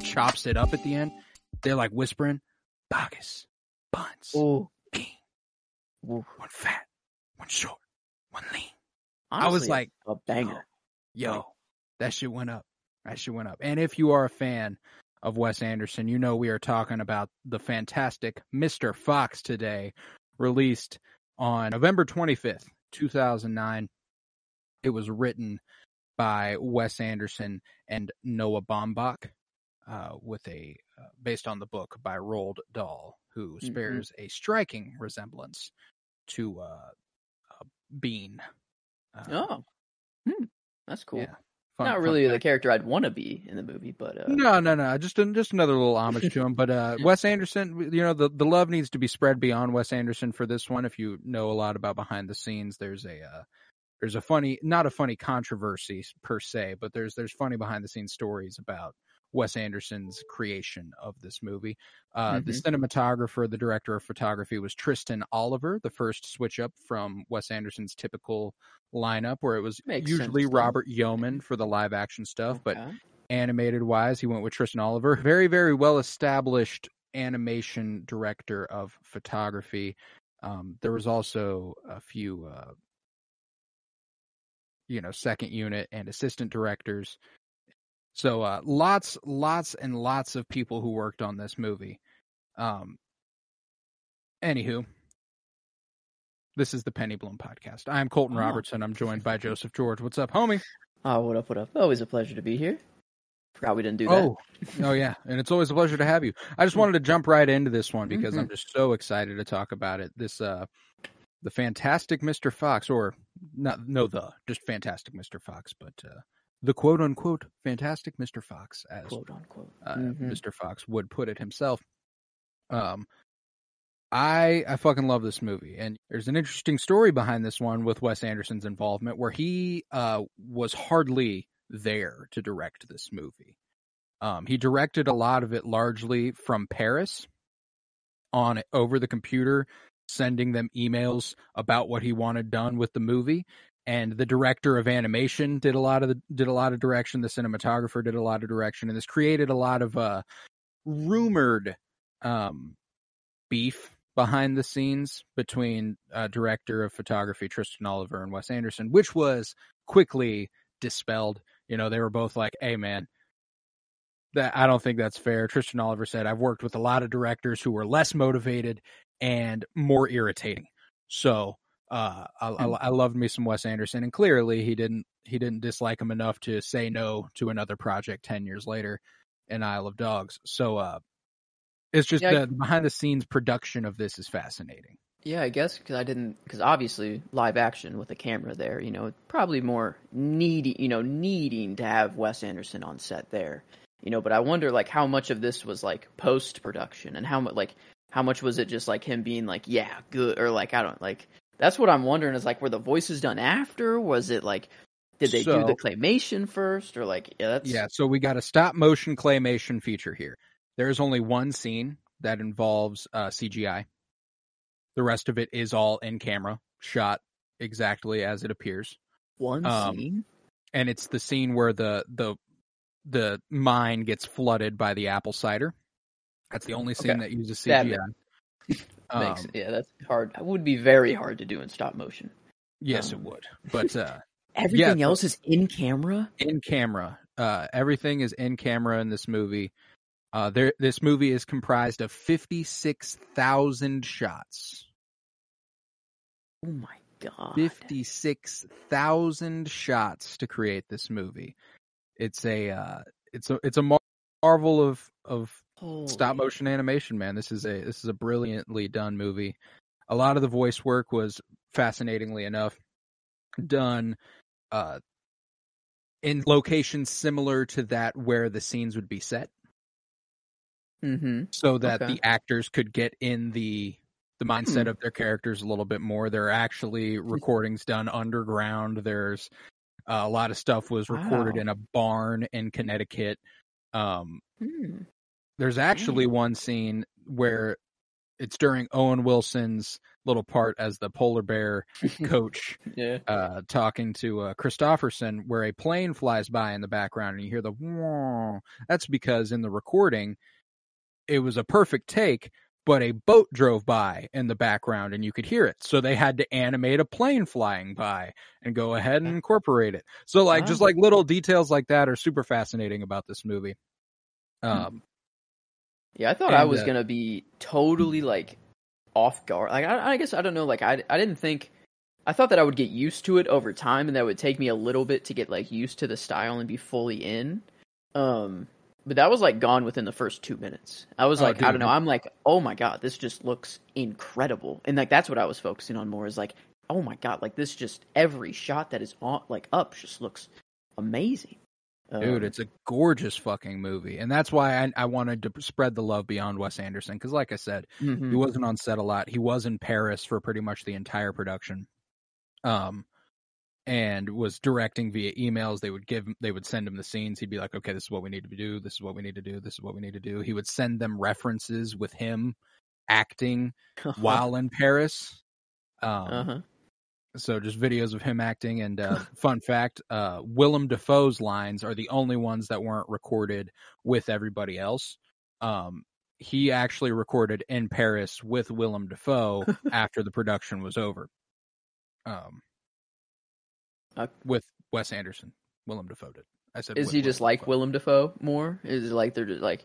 Like chops it up at the end. They're like whispering, Boggis, Bunce, Ooh. king, Ooh. one fat, one short, one lean. I was like, a banger. Oh, yo, that shit went up. That shit went up. And if you are a fan of Wes Anderson, you know we are talking about the fantastic Mr. Fox today, released on November 25th, 2009. It was written by Wes Anderson and Noah Baumbach, uh, with a uh, based on the book by Roald Dahl, who Mhm. bears a striking resemblance to uh, uh, Bean. Uh, Oh, hmm. that's cool. yeah. Fun- Not really the character I'd want to be in the movie, but uh, No, no, no. Just just another little homage to him. But uh, Wes Anderson, you know, the the love needs to be spread beyond Wes Anderson for this one. If you know a lot about behind the scenes, there's a uh, there's a funny, not a funny controversy per se, but there's there's funny behind the scenes stories about Wes Anderson's creation of this movie. Uh, The cinematographer, the director of photography was Tristan Oliver, the first switch up from Wes Anderson's typical lineup, where it was Makes usually sense. Robert Yeoman for the live action stuff, but animated wise, he went with Tristan Oliver. Very, very well established animation director of photography. Um, there was also a few, uh, you know, second unit and assistant directors. So uh, lots, lots, and lots of people who worked on this movie. Um, anywho, this is the Penny Bloom podcast. I'm Colton Oh. Robertson. I'm joined by Joseph George. What's up, homie? Oh, what up? What up? Always a pleasure to be here. Forgot we didn't do that. Oh, oh yeah, and it's always a pleasure to have you. I just wanted to jump right into this one because Mm-hmm. I'm just so excited to talk about it. This, uh, the Fantastic Mr. Fox, or not, no, the just Fantastic Mr. Fox, but uh, the quote unquote Fantastic Mr. Fox, as quote unquote. uh, Mhm. Mr. Fox would put it himself. Um, I I fucking love this movie, and there's an interesting story behind this one with Wes Anderson's involvement, where he uh was hardly there to direct this movie. Um, he directed a lot of it largely from Paris, on over the computer, sending them emails about what he wanted done with the movie. And the director of animation did a lot of the, did a lot of direction. The cinematographer did a lot of direction, and this created a lot of uh, rumored um, beef behind the scenes between uh, director of photography Tristan Oliver and Wes Anderson, which was quickly dispelled. You know, they were both like, "Hey, man." That I don't think that's fair. Tristan Oliver said, "I've worked with a lot of directors who were less motivated and more irritating." So uh, I, I, I loved me some Wes Anderson, and clearly he didn't he didn't dislike him enough to say no to another project ten years later in Isle of Dogs. So uh, it's just Yeah, the behind the scenes production of this is fascinating. Yeah, I guess because I didn't because obviously live action with a camera there, you know, probably more needy, you know, needing to have Wes Anderson on set there, you know. But I wonder like how much of this was like post production and how much like how much was it just like him being like yeah good or like I don't like that's what I'm wondering is like were the voices done after was it like did they do the claymation first or like yeah that's Yeah, so we got a stop motion claymation feature here. There's only one scene that involves uh, CGI. The rest of it is all in camera, shot exactly as it appears. one um, scene and it's the scene where the the the mine gets flooded by the apple cider. That's the only scene Okay. that uses That CGI. makes Um, yeah that's hard it would be very hard to do in stop motion yes, it um, would. But uh, everything so- else is in camera in camera, uh, everything is in camera in this movie. Uh, there, this movie is comprised of fifty six thousand shots. Oh my god. Fifty six thousand shots to create this movie. It's a uh, it's a it's a marvel of of stop motion animation, man. This is a this is a brilliantly done movie. A lot of the voice work was fascinatingly enough done uh in locations similar to that where the scenes would be set Mm-hmm. so that Okay. the actors could get in the the mindset Hmm. of their characters a little bit more. There are actually recordings done underground. There's uh, a lot of stuff was recorded Wow. in a barn in Connecticut. Um, Hmm. There's actually Damn. one scene where it's during Owen Wilson's little part as the polar bear coach Yeah. uh, talking to uh, Kristofferson, where a plane flies by in the background, and you hear the. "Whoa." That's because in the recording, it was a perfect take, but a boat drove by in the background, and you could hear it. So they had to animate a plane flying by and go ahead and incorporate it. So like just like little details like that are super fascinating about this movie. Um, Yeah, I thought I was uh, gonna be totally like off guard. Like I, I guess I don't know. Like I, I didn't think. I thought that I would get used to it over time, and that would take me a little bit to get like used to the style and be fully in. Um, but that was like gone within the first two minutes. I was Oh, like, I don't know. I'm like, oh my god, this just looks incredible, and like that's what I was focusing on more. Is like, oh my god, like this just every shot that is on like up just looks amazing. Dude, Um, it's a gorgeous fucking movie, and that's why I, I wanted to spread the love beyond Wes Anderson. Because, like I said, mhm. he wasn't on set a lot. He was in Paris for pretty much the entire production, um, and was directing via emails. They would give, they would send him the scenes. He'd be like, "Okay, this is what we need to do. This is what we need to do. This is what we need to do." He would send them references with him acting while in Paris. Um, uh-huh. So just videos of him acting and uh, fun fact uh, willem dafoe's lines are the only ones that weren't recorded with everybody else um, he actually recorded in paris with willem dafoe after the production was over um, Uh, with wes anderson willem dafoe did i said Is he just like. Willem Dafoe more? Is it like they're just like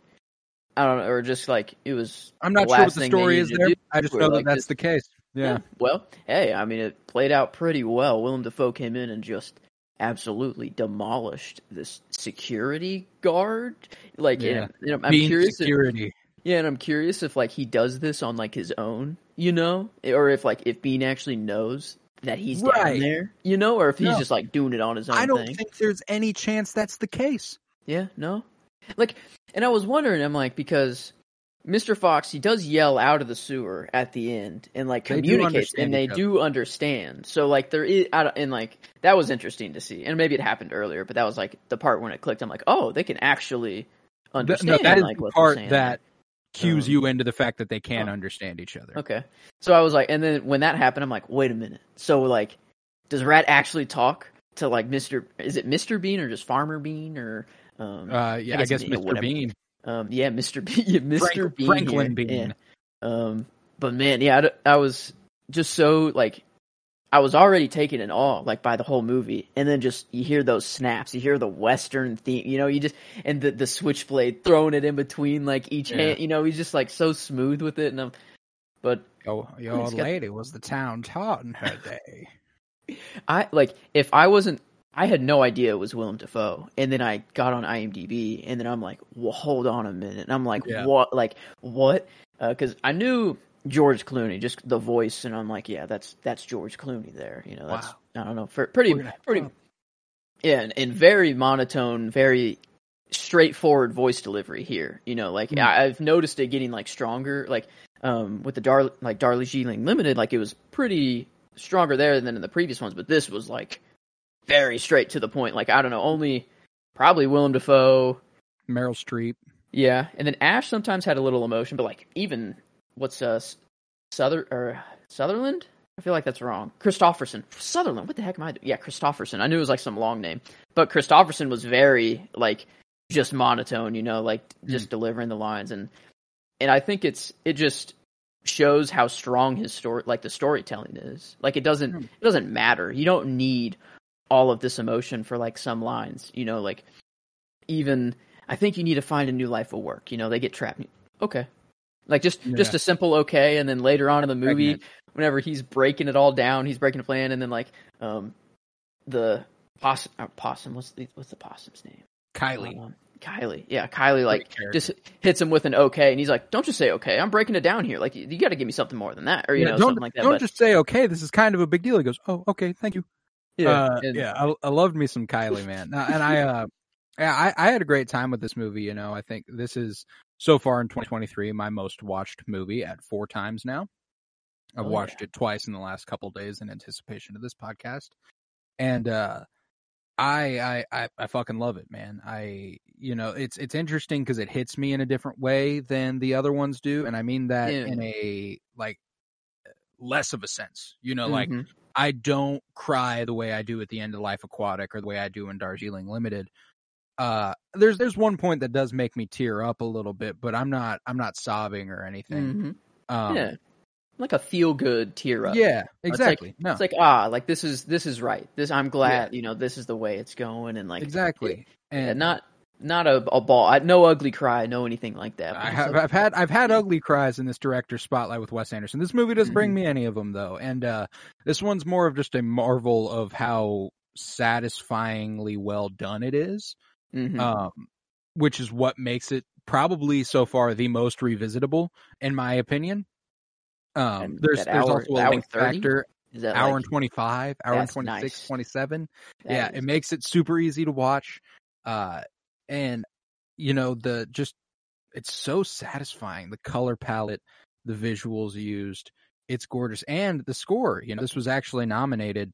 I don't know, or just like it was? i'm not sure what the story is there do, i just know that that's this- the case yeah Well, hey, I mean, it played out pretty well. Willem Dafoe came in and just absolutely demolished this security guard. Like, Yeah. and, you know, I'm Being curious. If, security yeah, and I'm curious if like he does this on like his own, you know, or if like if Bean actually knows that he's down there, you know, or if he's No. just like doing it on his own. i don't thing. think there's any chance that's the case Yeah, no. Like, and I was wondering, I'm like, because Mr. Fox, he does yell out of the sewer at the end and like They communicates, and they do understand. So like, there is, I and like that was interesting to see, and maybe it happened earlier, but that was like the part when it clicked. I'm like, oh, they can actually Th- understand. no that is like the part that cues Um, you into the fact that they can oh. understand each other. Okay. So I was like, and then when that happened, I'm like, wait a minute. So like, does Rat actually talk to like Mr. Is it Mr. Bean or just Farmer Bean or? Um, Uh, yeah, I guess guess, Mr. Bean, Um, yeah, Mr. Bean, yeah, Mr. Frank- Bean, Franklin here. Bean. Yeah. Um, but man, yeah, I was just so like, I was already taken in awe like by the whole movie, and then just you hear those snaps, you hear the western theme, you know, you just and the the switchblade throwing it in between like each Yeah. hand, you know, he's just like so smooth with it, and I'm, but your, your It's got- lady was the town taught in her day. I like if I wasn't I had no idea it was Willem Dafoe, and then I got on IMDb, and then I'm like, well, hold on a minute, and I'm like, Yeah. what, like what? Because I knew George Clooney, just the voice, and I'm like, yeah, that's that's George Clooney there, you know, that's Wow. I don't know, for, pretty gonna- pretty, oh. yeah, and, and very monotone, very straightforward voice delivery here, you know, like Hmm. I, I've noticed it getting like stronger, like um with the Dar like Darjeeling Limited, like it was pretty stronger there than in the previous ones, but this was like very straight to the point. Like I don't know, only probably Willem Dafoe, Meryl Streep. yeah, and then Ash sometimes had a little emotion, but like even what's uh Suther or Sutherland? I feel like that's wrong. Kristofferson, Sutherland. What the heck am I? doing? Yeah, Kristofferson. I knew it was like some long name, but Kristofferson was very like just monotone, you know, like just delivering the lines, and and I think it's it just shows how strong his story, like the storytelling is. Like it doesn't Hmm. it doesn't matter. You don't need all of this emotion for like some lines, you know, like even I think you need to find a new life of work. You know, they get trapped. Okay, like just just a simple okay, and then later on in the movie, Pregnant. whenever he's breaking it all down, he's breaking a plan, and then like um the possum, uh, possum what's the what's the possum's name? Kylie. Um, Kylie, yeah, Kylie like just hits him with an okay, and he's like, "Don't just say okay. I'm breaking it down here. Like you, got to give me something more than that, or you Yeah, know, something like that." don't But just say okay. This is kind of a big deal. He goes, oh, okay, thank you. Yeah, uh, and- yeah, I, I loved me some Kylie, man. And I, uh, yeah, I, I had a great time with this movie. You know, I think this is so far in 2023 my most watched movie at four times now. I've Oh, watched it twice in the last couple days in anticipation of this podcast, and uh, I, I, I, I fucking love it, man. I, you know, it's it's interesting because it hits me in a different way than the other ones do, and I mean that Yeah. in a like less of a sense. You know, like Mhm. I don't cry the way I do at the end of Life Aquatic or the way I do in Darjeeling Limited. Uh, there's there's one point that does make me tear up a little bit, but I'm not I'm not sobbing or anything. Mhm. Um, yeah, like a feel good tear up. yeah, It's exactly. like, no, It's like ah, like this is this is right. This I'm glad you know this is the way it's going, and like exactly. and And not not a, a ball, I, no ugly cry, no anything like that. I have, I've had I've had ugly cries in this director's spotlight with Wes Anderson. This movie doesn't Mm-hmm. bring me any of them though, and uh, this one's more of just a marvel of how satisfyingly well done it is. Mhm. um, which is what makes it probably so far the most revisitable in my opinion. Um, And there's there's hour- also a hour length factor, is that hour like, and 25, hour and That's 26, nice. 27. that yeah, is- it makes it super easy to watch. Uh, and you know, the just, it's so satisfying. The color palette, the visuals used, it's gorgeous. And the score, you know, this was actually nominated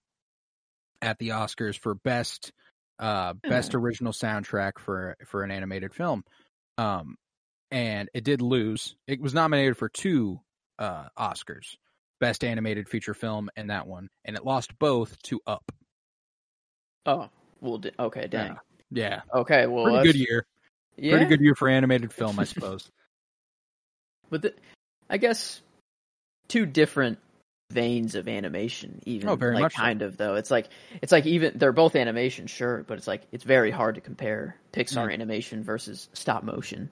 at the Oscars for best, uh, best original soundtrack for, for an animated film. Um, and it did lose. It was nominated for two, uh, Oscars, best animated feature film and that one. And it lost both to Up. oh well, okay, dang, Yeah. Okay, well, Pretty that's- good year. Yeah, Pretty good year for animated film, I suppose. but the, I guess two different veins of animation, even Oh, very like much so. kind of though. It's like it's like even they're both animation, sure, but it's like it's very hard to compare Pixar Mm. animation versus stop motion.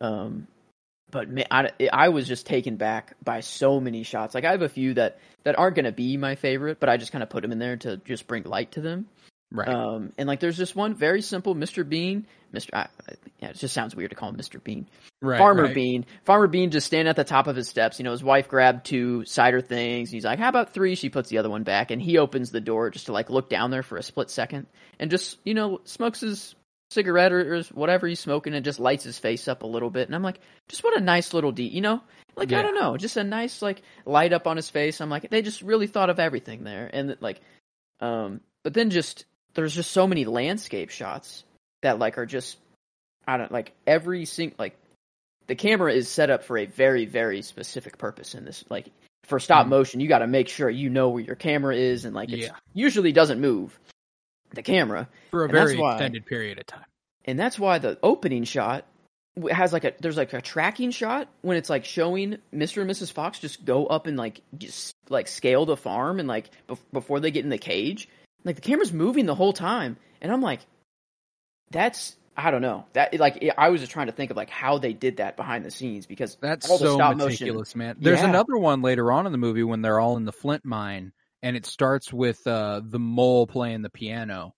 Um, but ma I, I was just taken back by so many shots. Like I have a few that that aren't going to be my favorite, but I just kind of put them in there to just bring light to them. Right. Um, and like there's this one very simple Mr. Bean, Mr. I, yeah, it just sounds weird to call him Mr. Bean. right. Farmer right. Bean. Farmer Bean just standing at the top of his steps. You know, his wife grabbed two cider things. He's like, "How about three? She puts the other one back, and he opens the door just to like look down there for a split second, and just you know smokes his cigarette or, whatever he's smoking, and just lights his face up a little bit. And I'm like, just what a nice little de you know, like I don't know, just a nice like light up on his face. I'm like, they just really thought of everything there, and like, um, but then just there's just so many landscape shots that like are just I don't like every single like the camera is set up for a very very specific purpose in this like for stop Mm. motion you got to make sure you know where your camera is and like it Yeah. usually doesn't move the camera For a and very why- extended period of time. and that's why the opening shot has like a there's like a tracking shot when it's like showing Mr. and Mrs. Fox just go up and like just like scale the farm and like bef- before they get in the cage like the camera's moving the whole time and I'm like that's I don't know that like I was just trying to think of like how they did that behind the scenes because That's all the so stop meticulous, man. There's Yeah. another one later on in the movie when they're all in the Flint mine, and it starts with uh, the mole playing the piano,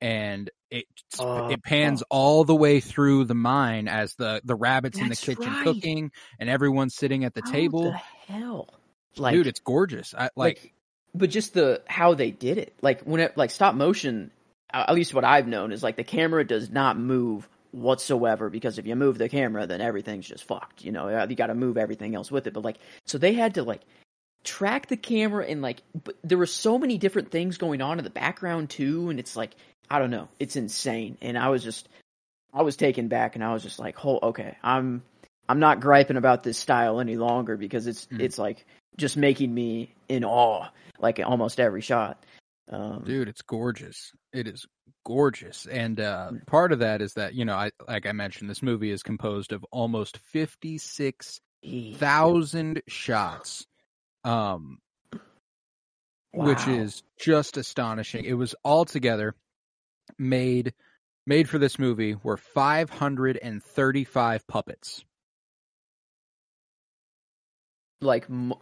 and it Oh. it pans all the way through the mine as the the rabbits in the kitchen right. cooking, and everyone's sitting at the How table. the hell like Dude, it's gorgeous. I like. But just the how they did it. Like when it like stop motion at least what i've known is like the camera does not move whatsoever because if you move the camera then everything's just fucked you know? You got to move everything else with it. But like so they had to like track the camera and like but there were so many different things going on in the background too and it's like i don't know. It's insane. And i was just i was taken back and i was just like oh okay i'm i'm not griping about this style any longer because it's Mm. it's like just making me in awe like almost every shot. Um dude it's gorgeous. It is gorgeous. And uh part of that is that you know i like i mentioned this movie is composed of almost 56,000 e- shots um which is just astonishing. It was all together made made for this movie were 535 puppets like m-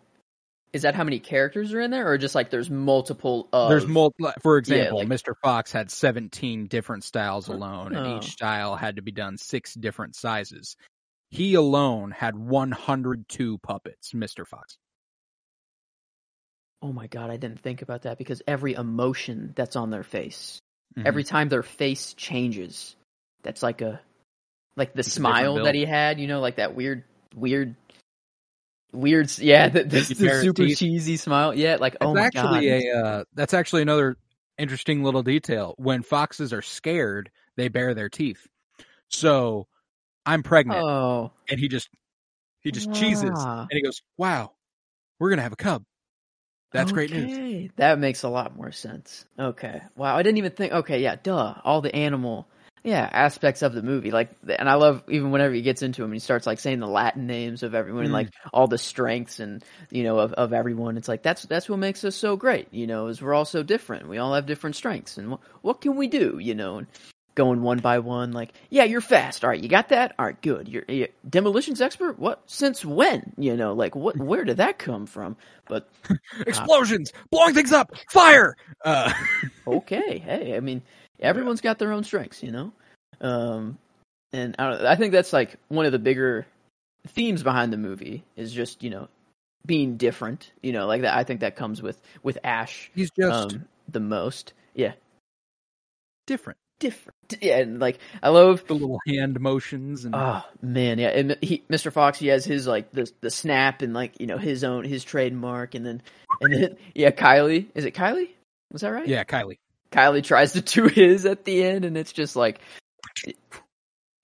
is that how many characters are in there, or just like there's multiple? Of, There's multiple. For example, like- Mr. Fox had 17 different styles alone, and Oh. each style had to be done six different sizes. He alone had 102 puppets, Mr. Fox. Oh my god, I didn't think about that because every emotion that's on their face, Mhm. every time their face changes, that's like a like the It's smile that he had, you know, like that weird, weird, weird. Yeah, the, the, You the super teeth. cheesy smile. Yeah, like oh my actually god. a uh, that's actually another interesting little detail. When foxes are scared, they bare their teeth. So I'm pregnant, oh, and he just he just cheeses, Ah. and he goes, "Wow, we're gonna have a cub." That's great news. That makes a lot more sense. Okay. Wow, I didn't even think. Okay, yeah, duh. All the animal, yeah, aspects of the movie, like, and I love even whenever he gets into them and he starts like saying the Latin names of everyone, and Mm. like all the strengths and you know of, of everyone. It's like that's that's what makes us so great. You know, is we're all so different. We all have different strengths, and wh- what can we do? You know. And, Going one by one, like, yeah, you're fast. All right, you got that. All right, good. You're, you demolitions expert. What? Since when? You know, like, what? Where did that come from? But Explosions, blowing things up, fire. Uh, okay, hey, I mean, everyone's got their own strengths, you know. Um, and I, don't, I think that's like one of the bigger themes behind the movie is just you know being different. You know, like that. I think that comes with with Ash he's just um, the most. Yeah, different. different. Yeah, and like I love. The little hand motions and Oh man, yeah. And he, Mr. Fox, he has his like the the snap and like you know his own his trademark, and then and then yeah, Kylie. Is it Kylie? Was that right? yeah, Kylie. Kylie tries to do his at the end, and it's just like,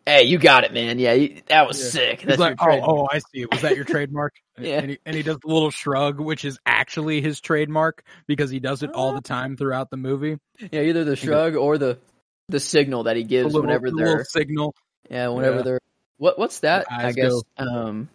"Hey, you got it, man. Yeah, you, that was Yeah. sick. That's like, oh, oh, I see. Was that your trademark? Yeah. And he, and he does the little shrug, which is actually his trademark because he does it all the time throughout the movie. yeah, either the shrug or the the signal that he gives little, whenever they're little signal, yeah, whenever Yeah. they're what what's that? I guess go um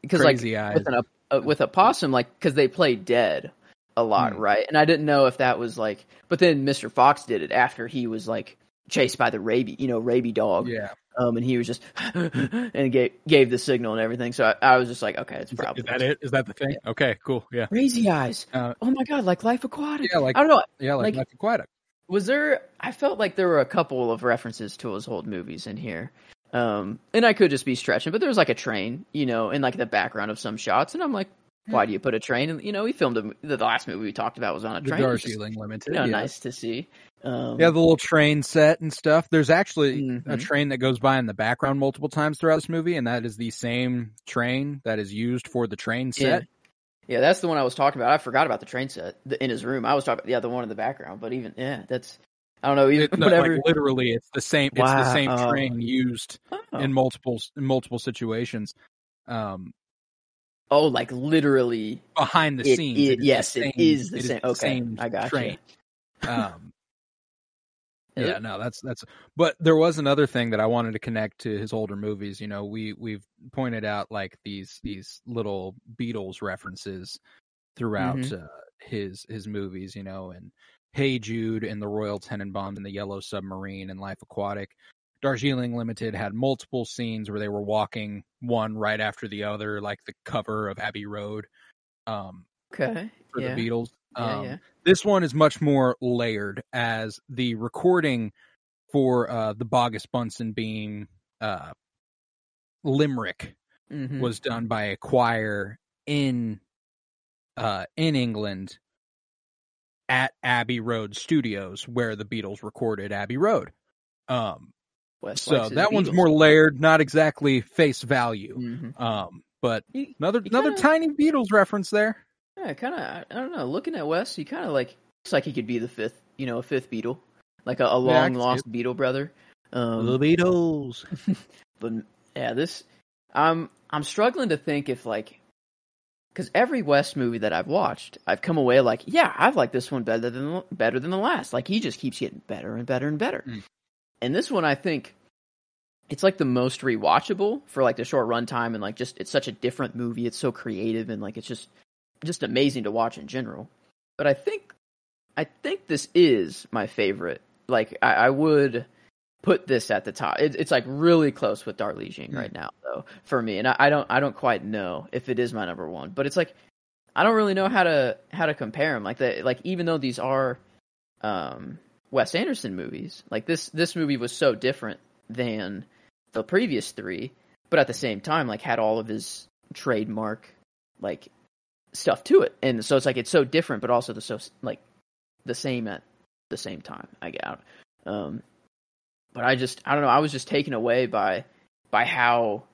because like eyes. with an op- uh, with a possum, like because they play dead a lot, Hmm. right? And I didn't know if that was like, but then Mr. Fox did it after he was like chased by the rabies, you know, rabie dog. Yeah. Um, and he was just and gave gave the signal and everything. So I, I was just like, okay, it's Is that, probably is that it? Is that the thing? Okay, cool. Yeah. Crazy eyes. Uh, oh my god, like Life Aquatic. Yeah, like I don't know. yeah, like, like- Life Aquatic. Was there? I felt like there were a couple of references to his old movies in here. Um, and I could just be stretching, but there was like a train, you know, in like the background of some shots, and I'm like, why do you put a train? And you know, we filmed a, the last movie we talked about was on a The train. It was Darjeeling Limited. you know, yeah. nice to see. Um, Yeah, the little train set and stuff. There's actually a Mhm. train that goes by in the background multiple times throughout this movie, and that is the same train that is used for the train set. Yeah, that's the one I was talking about. I forgot about the train set in his room. I was talking about yeah, the other one in the background. But even yeah, that's I don't know. Even It- whatever. like literally, it's the same. It's the same train used oh. in multiple in multiple situations. Um, oh, like literally. behind the It- scenes, it- it is yes, the it same, is the same. Okay, I got train. Um, It- yeah, no, that's that's. But there was another thing that I wanted to connect to his older movies. You know, we we've pointed out like these these little Beatles references throughout Mhm. uh, his his movies. You know, and Hey Jude and the Royal Tenenbaums and the Yellow Submarine and Life Aquatic. Darjeeling Limited had multiple scenes where they were walking one right after the other, like the cover of Abbey Road. Um, Okay. for yeah. the Beatles. Um, yeah. This one is much more layered as the recording for uh, the Boggis Bunce and Bean uh, Limerick Mhm. was done by a choir in uh, in England at Abbey Road Studios, where the Beatles recorded Abbey Road. Um, Wes so that one's Beatles. more layered, not exactly face value. Mhm. Um, but You- another you another kinda- tiny Beatles reference there. Yeah, kind of. I don't know. Looking at Wes, he kind of like looks like he could be the fifth, you know, a fifth Beatle, like a long can see lost Beatle brother. Um, Beatles. but yeah, this I'm I'm struggling to think if like because every Wes movie that I've watched, I've come away like, yeah, I've liked this one better than the- better than the last. Like he just keeps getting better and better and better. Mm. And this one, I think it's like the most rewatchable for like the short runtime and like just it's such a different movie. It's so creative and like it's just just amazing to watch in general. But I think I think this is my favorite. Like I, I would put this at the top. It, it's like really close with Darjeeling Hmm. right now, though, for me. And I, I don't I don't quite know if it is my number one, but it's like I don't really know how to how to compare them. Like the like even though these are um, Wes Anderson movies, like this this movie was so different than the previous three, but at the same time, like had all of his trademark like stuff to it, and so it's like it's so different, but also the so like the same at the same time. I get Um, but I just I don't know. I was just taken away by by how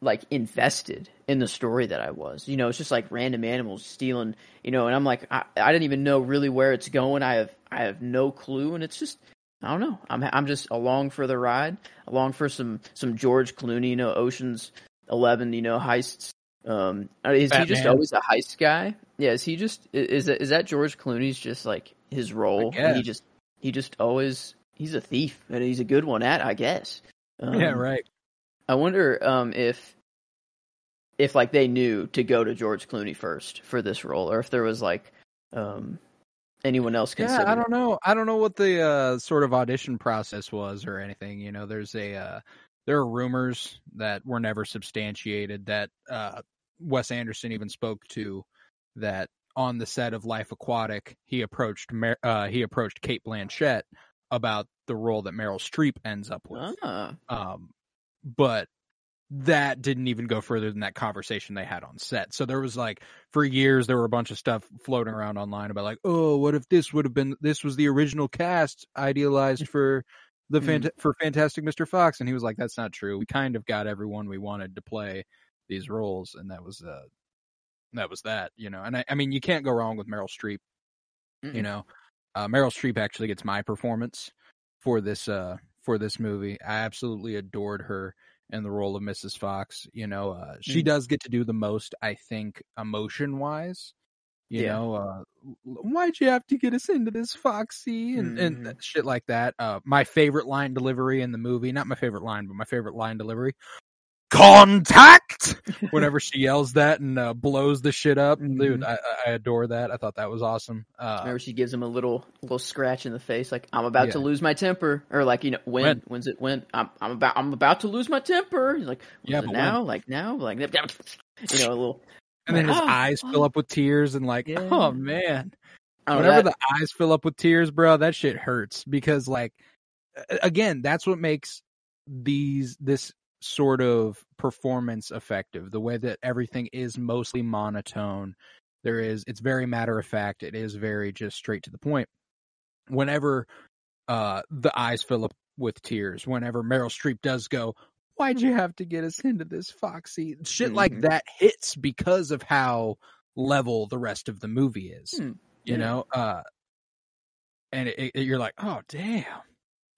like invested in the story that I was. You know, it's just like random animals stealing. You know, and I'm like I, I didn't even know really where it's going. I have I have no clue, and it's just I don't know. I'm I'm just along for the ride, along for some some George Clooney, you know, Ocean's Eleven, you know, heists. Um, is Batman. he just always a heist guy? Yeah, is he just is that is that George Clooney's just like his role? He just he just always he's a thief and he's a good one at, I guess. Um, yeah, right. I wonder um, if if like they knew to go to George Clooney first for this role, or if there was like um, anyone else considered. Yeah, I don't know. I don't know what the uh, sort of audition process was or anything. You know, there's a uh, there are rumors that were never substantiated that uh, Wes Anderson even spoke to that on the set of Life Aquatic he approached Mer- uh, he approached Cate Blanchett about the role that Meryl Streep ends up with. Ah. Um, but that didn't even go further than that conversation they had on set. So there was like for years there were a bunch of stuff floating around online about like, oh, what if this would have been this was the original cast idealized for the fant- mm. for Fantastic Mr. Fox, and he was like, that's not true. We kind of got everyone we wanted to play these roles, and that was uh that was that, you know. And I, I mean, you can't go wrong with Meryl Streep. Mm-mm. You know, uh, Meryl Streep actually gets my performance for this uh for this movie. I absolutely adored her in the role of Mrs. Fox. You know, uh, she mm. does get to do the most, I think, emotion wise. You yeah. know, uh, why'd you have to get us into this, Foxy, and, mm. and shit like that. Uh, my favorite line delivery in the movie, not my favorite line, but my favorite line delivery contact whenever she yells that and uh, blows the shit up mm-hmm. dude I, I, adore that i thought that was awesome uh, whenever she gives him a little little scratch in the face like i'm about yeah. to lose my temper or like you know when, when? when's it when i'm i'm about i'm about to lose my temper He's like yeah but now when? like now like you know a little and then his oh, eyes oh. fill up with tears and like yeah. oh man whenever that... the eyes fill up with tears bro that shit hurts because like again that's what makes these this sort of performance effective. The way that everything is mostly monotone. There is it's very matter of fact. It is very just straight to the point. Whenever uh the eyes fill up with tears, whenever Meryl Streep does go, Why'd you have to get us into this, Foxy? Shit mm-hmm. like that hits because of how level the rest of the movie is. Mm-hmm. You know? Uh and it, it, you're like, oh damn,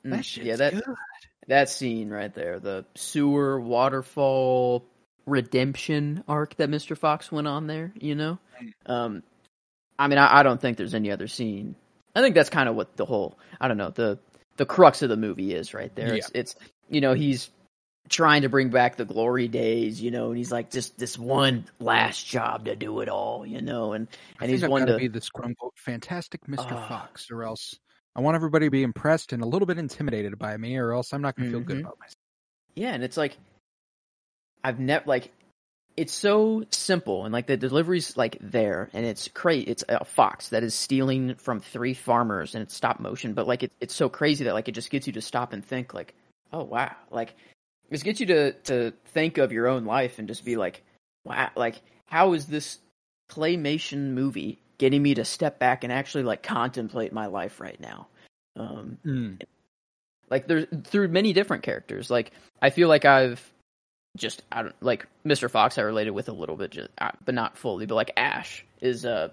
that mm, shit's yeah, that, good that scene right there, the sewer waterfall redemption arc that Mr. Fox went on there, you know? Um, I mean, I, I don't think there's any other scene. I think that's kind of what the whole, I don't know, the the crux of the movie is right there. Yeah. It's, it's, you know, he's trying to bring back the glory days, you know, and he's like just this one last job to do it all, you know, and and he's one to be this quote unquote fantastic Mr. Uh, Fox, or else I want everybody to be impressed and a little bit intimidated by me, or else I'm not going to feel mm-hmm. good about myself. Yeah, and it's like I've never like it's so simple and like the delivery's like there and it's crazy. It's a fox that is stealing from three farmers and it's stop motion, but like it, it's so crazy that like it just gets you to stop and think like, oh wow, like it gets you to to think of your own life and just be like, wow, like how is this claymation movie getting me to step back and actually like contemplate my life right now. Um, mm. Like there's through many different characters. Like I feel like I've just I don't like Mr. Fox. I related with a little bit, just, uh, but not fully. But like Ash is a uh,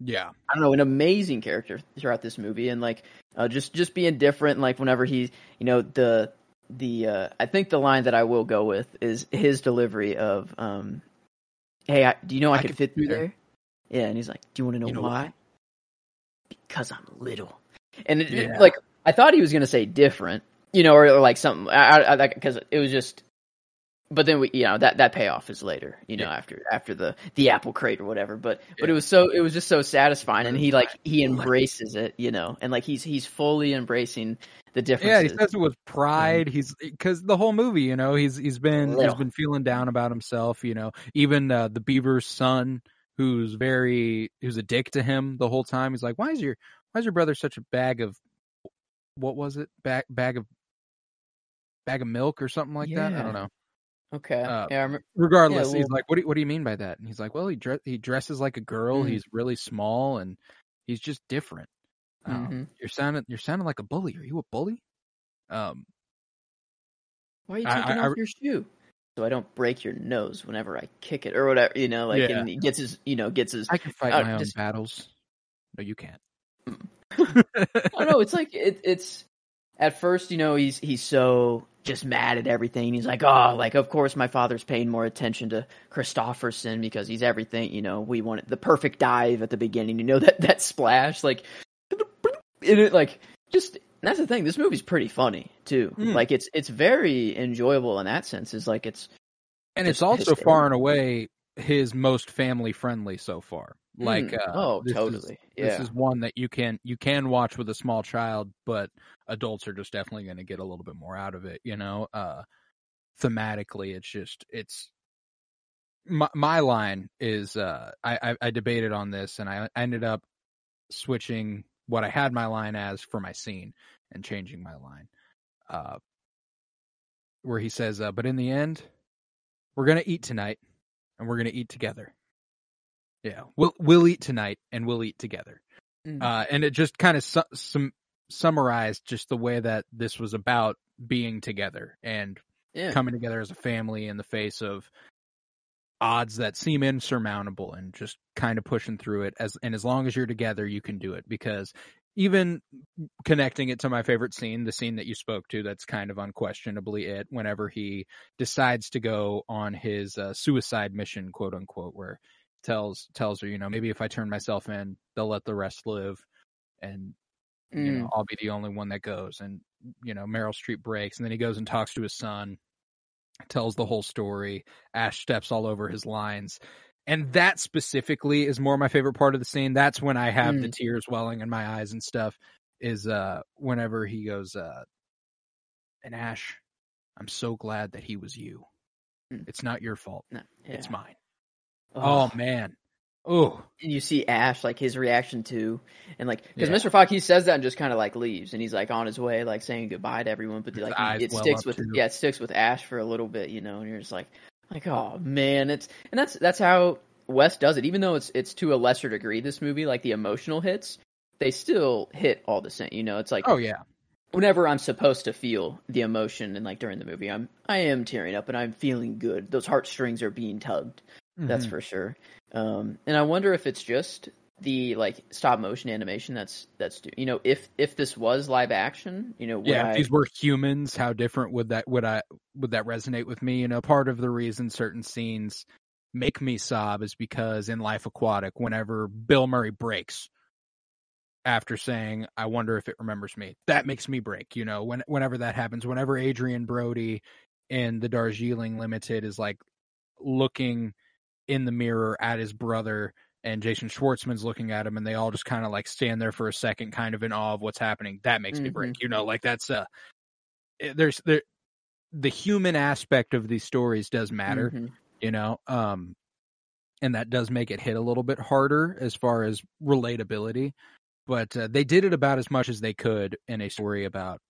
yeah I don't know an amazing character throughout this movie, and like uh, just just being different. Like whenever he you know the the uh, I think the line that I will go with is his delivery of um, "Hey, I, do you know I, I could fit through there? there? Yeah, and he's like, "Do you want to know, you know why? Because I'm little." And it, yeah. it, like, I thought he was gonna say different, you know, or, or like something. I because it was just. But then we, you know, that that payoff is later, you know, yeah. after after the the apple crate or whatever. But yeah. but it was so it was just so satisfying, and he like he embraces it, you know, and like he's he's fully embracing the difference. Yeah, he says it with pride. He's because the whole movie, you know, he's he's been Little. he's been feeling down about himself. You know, even uh, the Beaver's son who's very who's a dick to him the whole time. He's like, "Why is your why is your brother such a bag of what was it? Bag bag of bag of milk or something like that? I don't know." Okay. Uh, yeah, remember, Regardless, Yeah, he's like, "What do you, what do you mean by that?" And he's like, "Well, he dre- he dresses like a girl. Mm. He's really small and he's just different." Um, Mhm. You're sounding you're sounding like a bully. Are you a bully? Um, why are you taking I- off your shoe? So I don't break your nose whenever I kick it or whatever, you know, like Yeah. and he gets his you know, gets his I can fight Uh, my own just- battles. No, you can't. I don't know. It's like it, it's at first, you know, he's he's so just mad at everything. He's like, oh, like of course my father's paying more attention to Kristofferson because he's everything. You know, we wanted the perfect dive at the beginning. You know that that splash, like, it like just that's the thing. This movie's pretty funny too. Mm. Like it's it's very enjoyable in that sense. Is like it's and it's Just also hysterical. far and away his most family friendly so far. Like, Mm. uh, oh this is- totally This is one that you can you can watch with a small child, but adults are just definitely going to get a little bit more out of it. You know, uh, thematically, it's just it's my my line is uh, I, I I debated on this and I ended up switching what I had my line as for my scene and changing my line, uh, where he says, uh, "But in the end, we're gonna eat tonight, and we're gonna eat together." Yeah, we'll we'll eat tonight, and we'll eat together. Mm. Uh, and it just kind of su- sum- summarized just the way that this was about being together and yeah coming together as a family in the face of odds that seem insurmountable and just kind of pushing through it as and as long as you're together you can do it because even connecting it to my favorite scene the scene that you spoke to that's kind of unquestionably it whenever he decides to go on his uh, suicide mission quote unquote where tells tells her you know maybe if i turn myself in they'll let the rest live and you Mm. know, I'll be the only one that goes. And, you know, Meryl Streep breaks and then he goes and talks to his son, tells the whole story. Ash steps all over his lines. And that specifically is more my favorite part of the scene. That's when I have the Mm. tears welling in my eyes and stuff is, uh, whenever he goes, uh, and Ash, I'm so glad that he was you. Mm. It's not your fault. No, It's mine. Ugh. Oh man. Oh, and you see Ash like his reaction to, and like because Yeah. Mr. Fox he says that and just kind of like leaves, and he's like on his way like saying goodbye to everyone, but His like it well sticks with too. yeah it sticks with Ash for a little bit, you know, and you're just like like oh man, it's and that's that's how Wes does it. Even though it's it's to a lesser degree this movie, like the emotional hits, they still hit all the same. You know, it's like oh yeah. whenever I'm supposed to feel the emotion and like during the movie, I'm I am tearing up and I'm feeling good. Those heartstrings are being tugged. That's Mhm. for sure. Um, and I wonder if it's just the like stop motion animation that's that's do- you know if if this was live action, you know, yeah, I, if these were humans, how different would that would I would that resonate with me? You know, part of the reason certain scenes make me sob is because in Life Aquatic, whenever Bill Murray breaks after saying, "I wonder if it remembers me," that makes me break. You know, when whenever that happens, whenever Adrien Brody in the Darjeeling Limited is like looking in the mirror at his brother and Jason Schwartzman's looking at him and they all just kind of like stand there for a second kind of in awe of what's happening that makes me Mhm. break you know like that's uh eh, there's there the human aspect of these stories does matter Mhm. you know um and that does make it hit a little bit harder as far as relatability but uh, they did it about as much as they could in a story about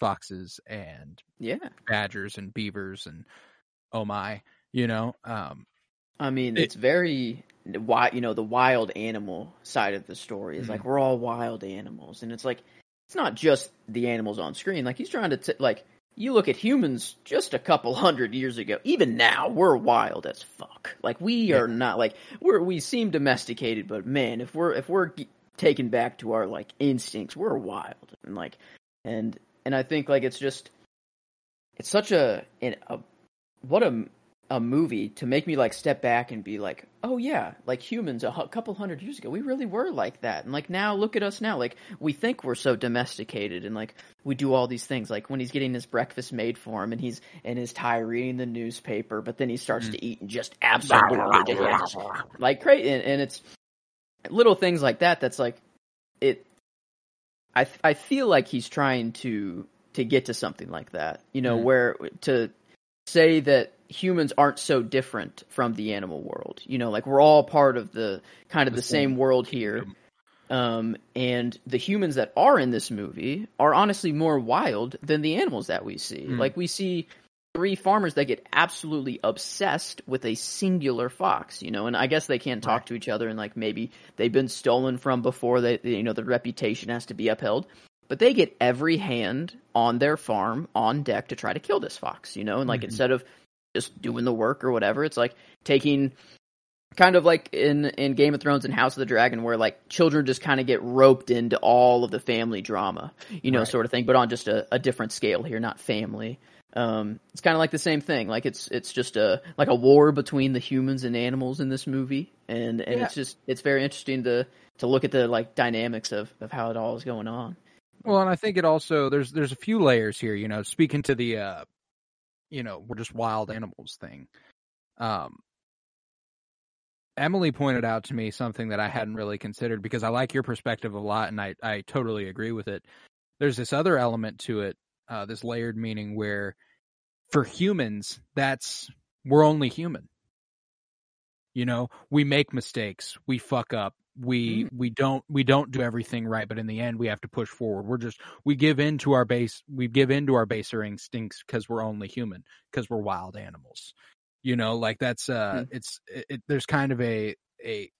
foxes and Yeah, badgers and beavers and oh my you know um I mean It- it's very why you know the wild animal side of the story is Mhm. like we're all wild animals, and it's like it's not just the animals on screen. Like he's trying to t- like you look at humans just a couple hundred years ago. Even now, we're wild as fuck. Like we Yeah. are not like we're we seem domesticated, but man, if we're if we're g- taken back to our like instincts, we're wild and like and and I think like it's just it's such a in a what a a movie to make me like step back and be like, oh yeah, like humans a couple hundred years ago, we really were like that, and like now look at us now, like we think we're so domesticated, and like we do all these things, like when he's getting his breakfast made for him, and he's in his tie reading the newspaper, but then he starts Mm. to eat and just absolutely just, like crazy, and, and it's little things like that. That's like it. I I feel like he's trying to to get to something like that, you know, Mm. where to say that humans aren't so different from the animal world. You know, like we're all part of the kind of the, the same, same world here. Um, and the humans that are in this movie are honestly more wild than the animals that we see. Mm. Like we see three farmers that get absolutely obsessed with a singular fox, you know, and I guess they can't talk right. to each other and like maybe they've been stolen from before they, you know, the reputation has to be upheld. But they get every hand on their farm on deck to try to kill this fox, you know, and like mm-hmm. instead of just doing the work or whatever, it's like taking kind of like in in Game of Thrones and House of the Dragon, where like children just kind of get roped into all of the family drama, you know, right. sort of thing, but on just a, a different scale here, not family. Um, it's kind of like the same thing. Like it's it's just a like a war between the humans and animals in this movie, and and yeah. it's just it's very interesting to to look at the like dynamics of of how it all is going on. Well, and I think it also there's there's a few layers here. You know, speaking to the uh, you know, we're just wild animals thing. Um, Emily pointed out to me something that I hadn't really considered because I like your perspective a lot and I, I totally agree with it. There's this other element to it, uh, this layered meaning where for humans, that's we're only human. You know, we make mistakes, we fuck up, we mm. we don't we don't do everything right, but in the end we have to push forward. We're just we give in to our base we give in to our baser instincts because we're only human, because we're wild animals you know like that's uh mm. it's it, it, there's kind of a a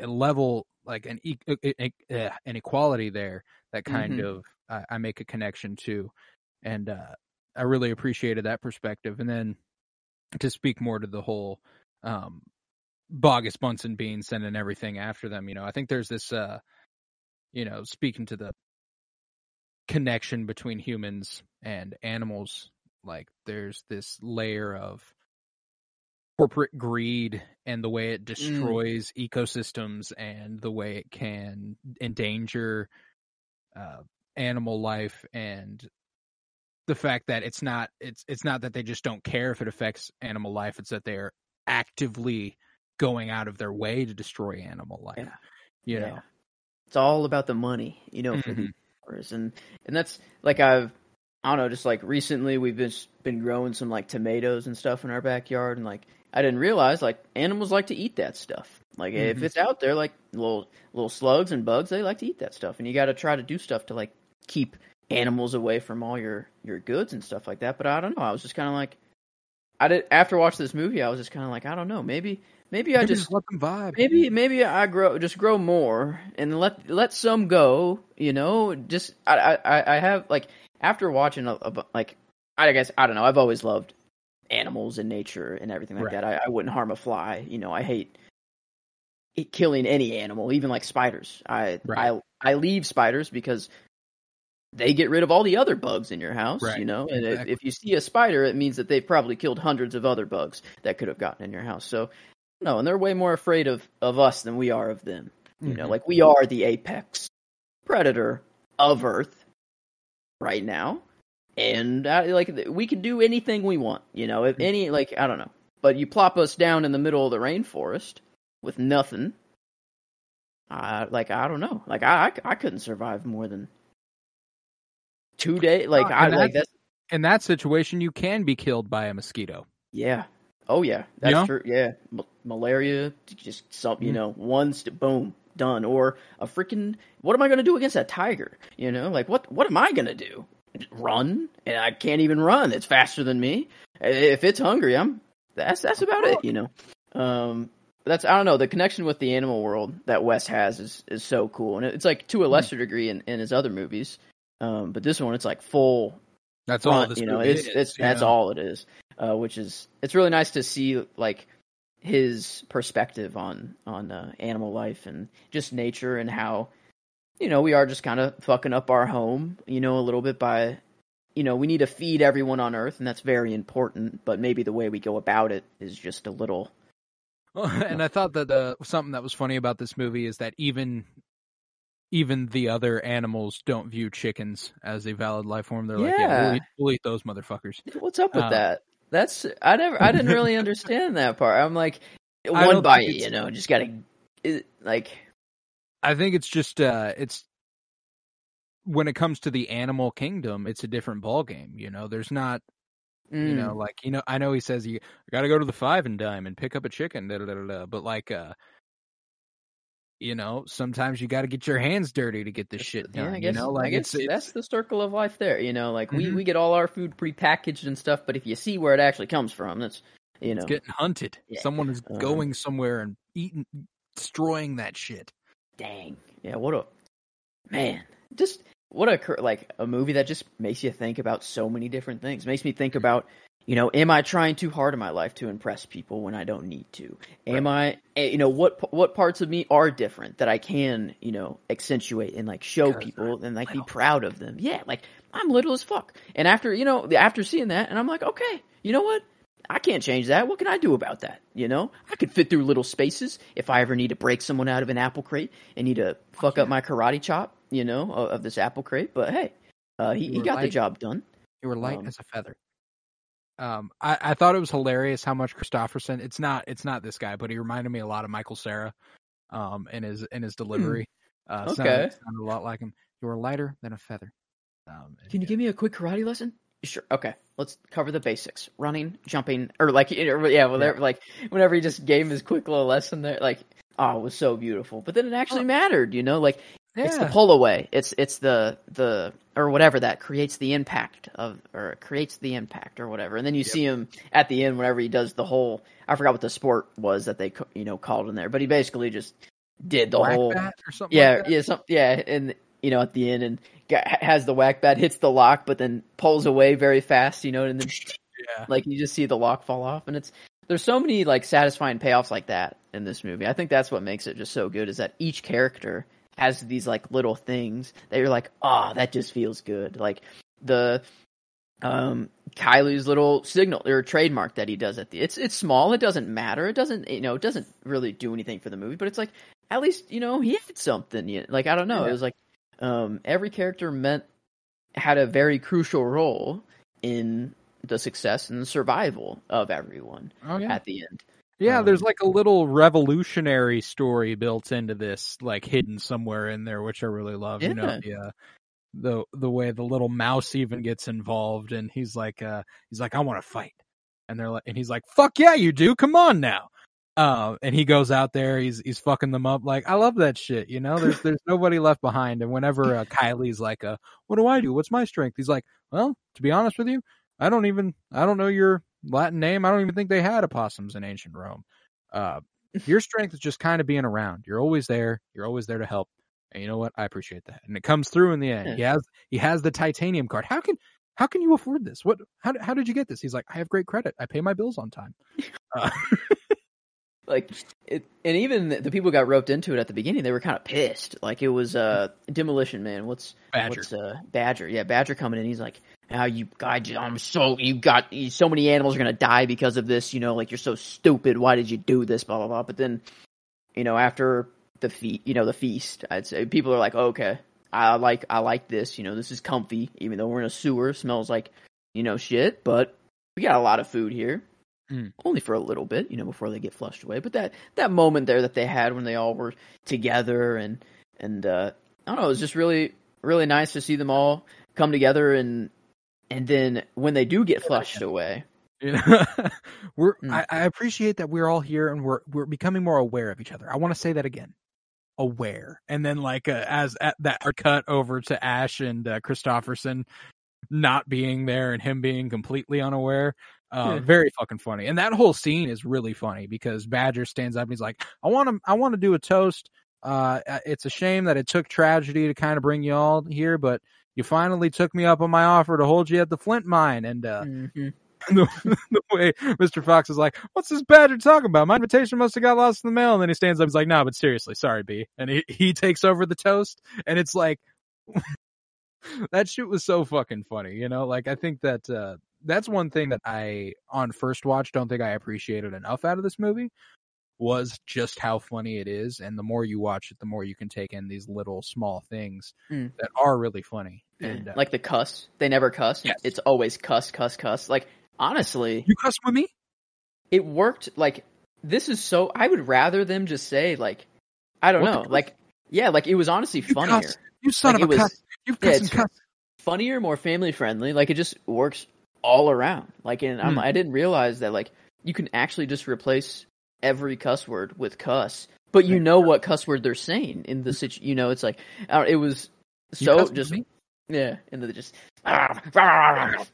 a level like an e- uh, an equality there that kind mm-hmm. of I, I make a connection to and uh i really appreciated that perspective and then to speak more to the whole um Boggis Bunce and Bean sending everything after them you know i think there's this uh you know speaking to the connection between humans and animals like there's this layer of corporate greed and the way it mm. destroys mm. ecosystems and the way it can endanger uh, animal life and the fact that it's not it's it's not that they just don't care if it affects animal life it's that they're actively going out of their way to destroy animal life yeah. you yeah. know it's all about the money you know for mm-hmm. the and and that's like i've I don't know, just like recently we've been been growing some like tomatoes and stuff in our backyard, and like I didn't realize like animals like to eat that stuff. Like mm-hmm. if it's out there, like little little slugs and bugs, they like to eat that stuff, and you got to try to do stuff to like keep animals away from all your your goods and stuff like that. But I don't know. I was just kind of like, I did after watching this movie. I was just kind of like, I don't know. Maybe maybe I just, just let them vibe. Maybe maybe I grow just grow more and let let some go. You know, just I I I have like after watching a, a like I guess I don't know. I've always loved animals and nature and everything like right. that. I, I, wouldn't harm a fly. You know, I hate killing any animal, even like spiders. I right. I I leave spiders because they get rid of all the other bugs in your house. Right. You know, and exactly. if, if you see a spider, it means that they've probably killed hundreds of other bugs that could have gotten in your house. So no, and they're way more afraid of of us than we are of them. You mm-hmm. know, like we are the apex predator of Earth right now and uh, like we can do anything we want, you know. If any like I don't know, but you plop us down in the middle of the rainforest with nothing, uh, like I don't know, like I I, I couldn't survive more than two days. Like I like that. In that situation, you can be killed by a mosquito. Yeah. Oh yeah, that's you know? true. Yeah, malaria, just some, you mm. know, one st- boom, done. Or a freaking, what am I going to do against that tiger? You know, like what what am I going to do? run, and I can't even run. It's faster than me. If it's hungry, I'm that's that's about it, you know. Um, that's I don't know the connection with the animal world that Wes has is is so cool, and it's like to a hmm. lesser degree in, in his other movies. Um, but this one, it's like full. That's front, all. you know, it's, is, it's that's all it is. Uh, which is it's really nice to see like his perspective on on uh, animal life and just nature and how you know, we are just kind of fucking up our home, you know, a little bit by, you know, we need to feed everyone on Earth, and that's very important. But maybe the way we go about it is just a little. Well, and I thought that uh, something that was funny about this movie is that even even the other animals don't view chickens as a valid life form. They're like, yeah, we'll eat, we'll eat those motherfuckers. What's up with um, that? That's I never I didn't really understand that part. I'm like, one bite, you know, just gotta like I think it's just uh it's when it comes to the animal kingdom, it's a different ball game. You know, there's not You know, Mm. like you know, I know he says you got to go to the five and dime and pick up a chicken, da, da, da, but like, uh, you know, sometimes you got to get your hands dirty to get this shit Yeah, done. I guess, you know, like I guess it's, it's that's the circle of life there. You know, like we, Mhm. we get all our food prepackaged and stuff, but if you see where it actually comes from, that's you know, it's getting hunted. Yeah. Someone is Um, going somewhere and eating, destroying that shit. dang, yeah, what a man, just what a cur- like a movie that just makes you think about so many different things. Makes me think about, you know, am I trying too hard in my life to impress people when I don't need to? Am I, eh, you know, what what parts of me are different that I can, you know, accentuate and like show people and like be proud of them? Yeah, like I'm little as fuck. And after, you know, after seeing that, and I'm like, okay, you know what? I can't change that. What can I do about that? You know, I could fit through little spaces if I ever need to break someone out of an apple crate and need to fuck up my karate chop, you know, of, of this apple crate. But hey, uh, he, he got the job done. You were light Um, as a feather. Um, I, I thought it was hilarious how much Kristofferson. It's not. It's not this guy, but he reminded me a lot of Michael Cera, um, in his in his delivery. Uh, Okay. sounded, sounded a lot like him. You are lighter than a feather. Um, Can you give me a quick karate lesson? Sure. Okay. Let's cover the basics: running, jumping, or like yeah, well, Yeah. like whenever he just gave him his quick little lesson there, like oh, it was so beautiful. But then it actually mattered, you know, like it's the Yeah. pull away. It's it's the the or whatever that creates the impact of or creates the impact or whatever. And then you see him at the end whenever he does the whole. I forgot what the sport was that they you know called in there, but he basically just did the Whack whole bat or something. yeah like that? yeah some yeah and you know at the end and got, has the whack bat hits the lock but then pulls away very fast you know and then yeah. like you just see the lock fall off and it's there's so many like satisfying payoffs like that in this movie i think that's what makes it just so good is that each character has these like little things that you're like oh that just feels good like the um Kylie's little signal or trademark that he does at the it's it's small it doesn't matter it doesn't you know it doesn't really do anything for the movie but it's like at least you know he had something like I don't know Yeah. it was like um every character meant had a very crucial role in the success and the survival of everyone Oh yeah. at the end. Yeah, Um, there's like a little revolutionary story built into this, like hidden somewhere in there, which I really love. You know, Yeah. the the the way the little mouse even gets involved, and he's like, uh, he's like, I want to fight, and they're like, and he's like, fuck yeah, you do, come on now. Uh, and he goes out there, he's he's fucking them up. Like I love that shit. You know, there's there's nobody left behind. And whenever uh, Kylie's like, uh, what do I do? What's my strength? He's like, well, to be honest with you, I don't even I don't know your Latin name. I don't even think they had opossums in ancient Rome. Uh, your strength is just kind of being around. You're always there. You're always there to help. And you know what? I appreciate that. And it comes through in the end. He has he has the titanium card. How can how can you afford this? What how how did you get this? He's like, I have great credit. I pay my bills on time. Uh, Like it, and even the people got roped into it at the beginning, they were kind of pissed. Like it was uh Demolition Man. What's Badger. What's uh Badger? Yeah, Badger coming in. He's like, "Now you guys, I'm so you got you, so many animals are gonna die because of this. You know, like you're so stupid. Why did you do this? Blah blah blah." But then, you know, after the feast, you know, the feast, I'd say people are like, oh, "Okay, I like I like this. You know, this is comfy, even though we're in a sewer. Smells like you know shit, but we got a lot of food here." Mm. Only for a little bit, you know, before they get flushed away. But that that moment there that they had when they all were together and and uh, I don't know, it was just really really nice to see them all come together and and then when they do get flushed away, You know, we're Mm. I, I appreciate that we're all here and we're we're becoming more aware of each other. I want to say that again, aware. And then like uh, as at that are cut over to Ash and uh, Kristofferson not being there and him being completely unaware. Uh, Yeah. very fucking funny. And that whole scene is really funny because Badger stands up and he's like, "I want to I want to do a toast. Uh, it's a shame that it took tragedy to kind of bring you all here, but." You finally took me up on my offer to hold you at the Flint mine, and uh, Mhm. the, the way Mr. Fox is like, "What's this badger talking about? My invitation must have got lost in the mail." And then he stands up, he's like, "No, but seriously, sorry, B." And he he takes over the toast, and it's like, that shit was so fucking funny, you know. Like I think that uh, that's one thing that I on first watch don't think I appreciated enough out of this movie was just how funny it is, and the more you watch it, the more you can take in these little small things Mm. that are really funny. Yeah. And uh, like the cuss, they never cuss. Yes. It's always cuss, cuss, cuss. Like honestly, you cuss with me? it worked. Like this is so. I would rather them just say like, I don't What know, like yeah, like it was honestly You funnier. cuss. You son Like, of it a was- cuss! You Yeah, cuss and cuss. funnier, more family friendly. Like it just works all around. Like, and I'm, Hmm. I didn't realize that like you can actually just replace every cuss word with cuss, but you know what cuss word they're saying in the situation. You know, it's like uh, it was so just me? Yeah, and the just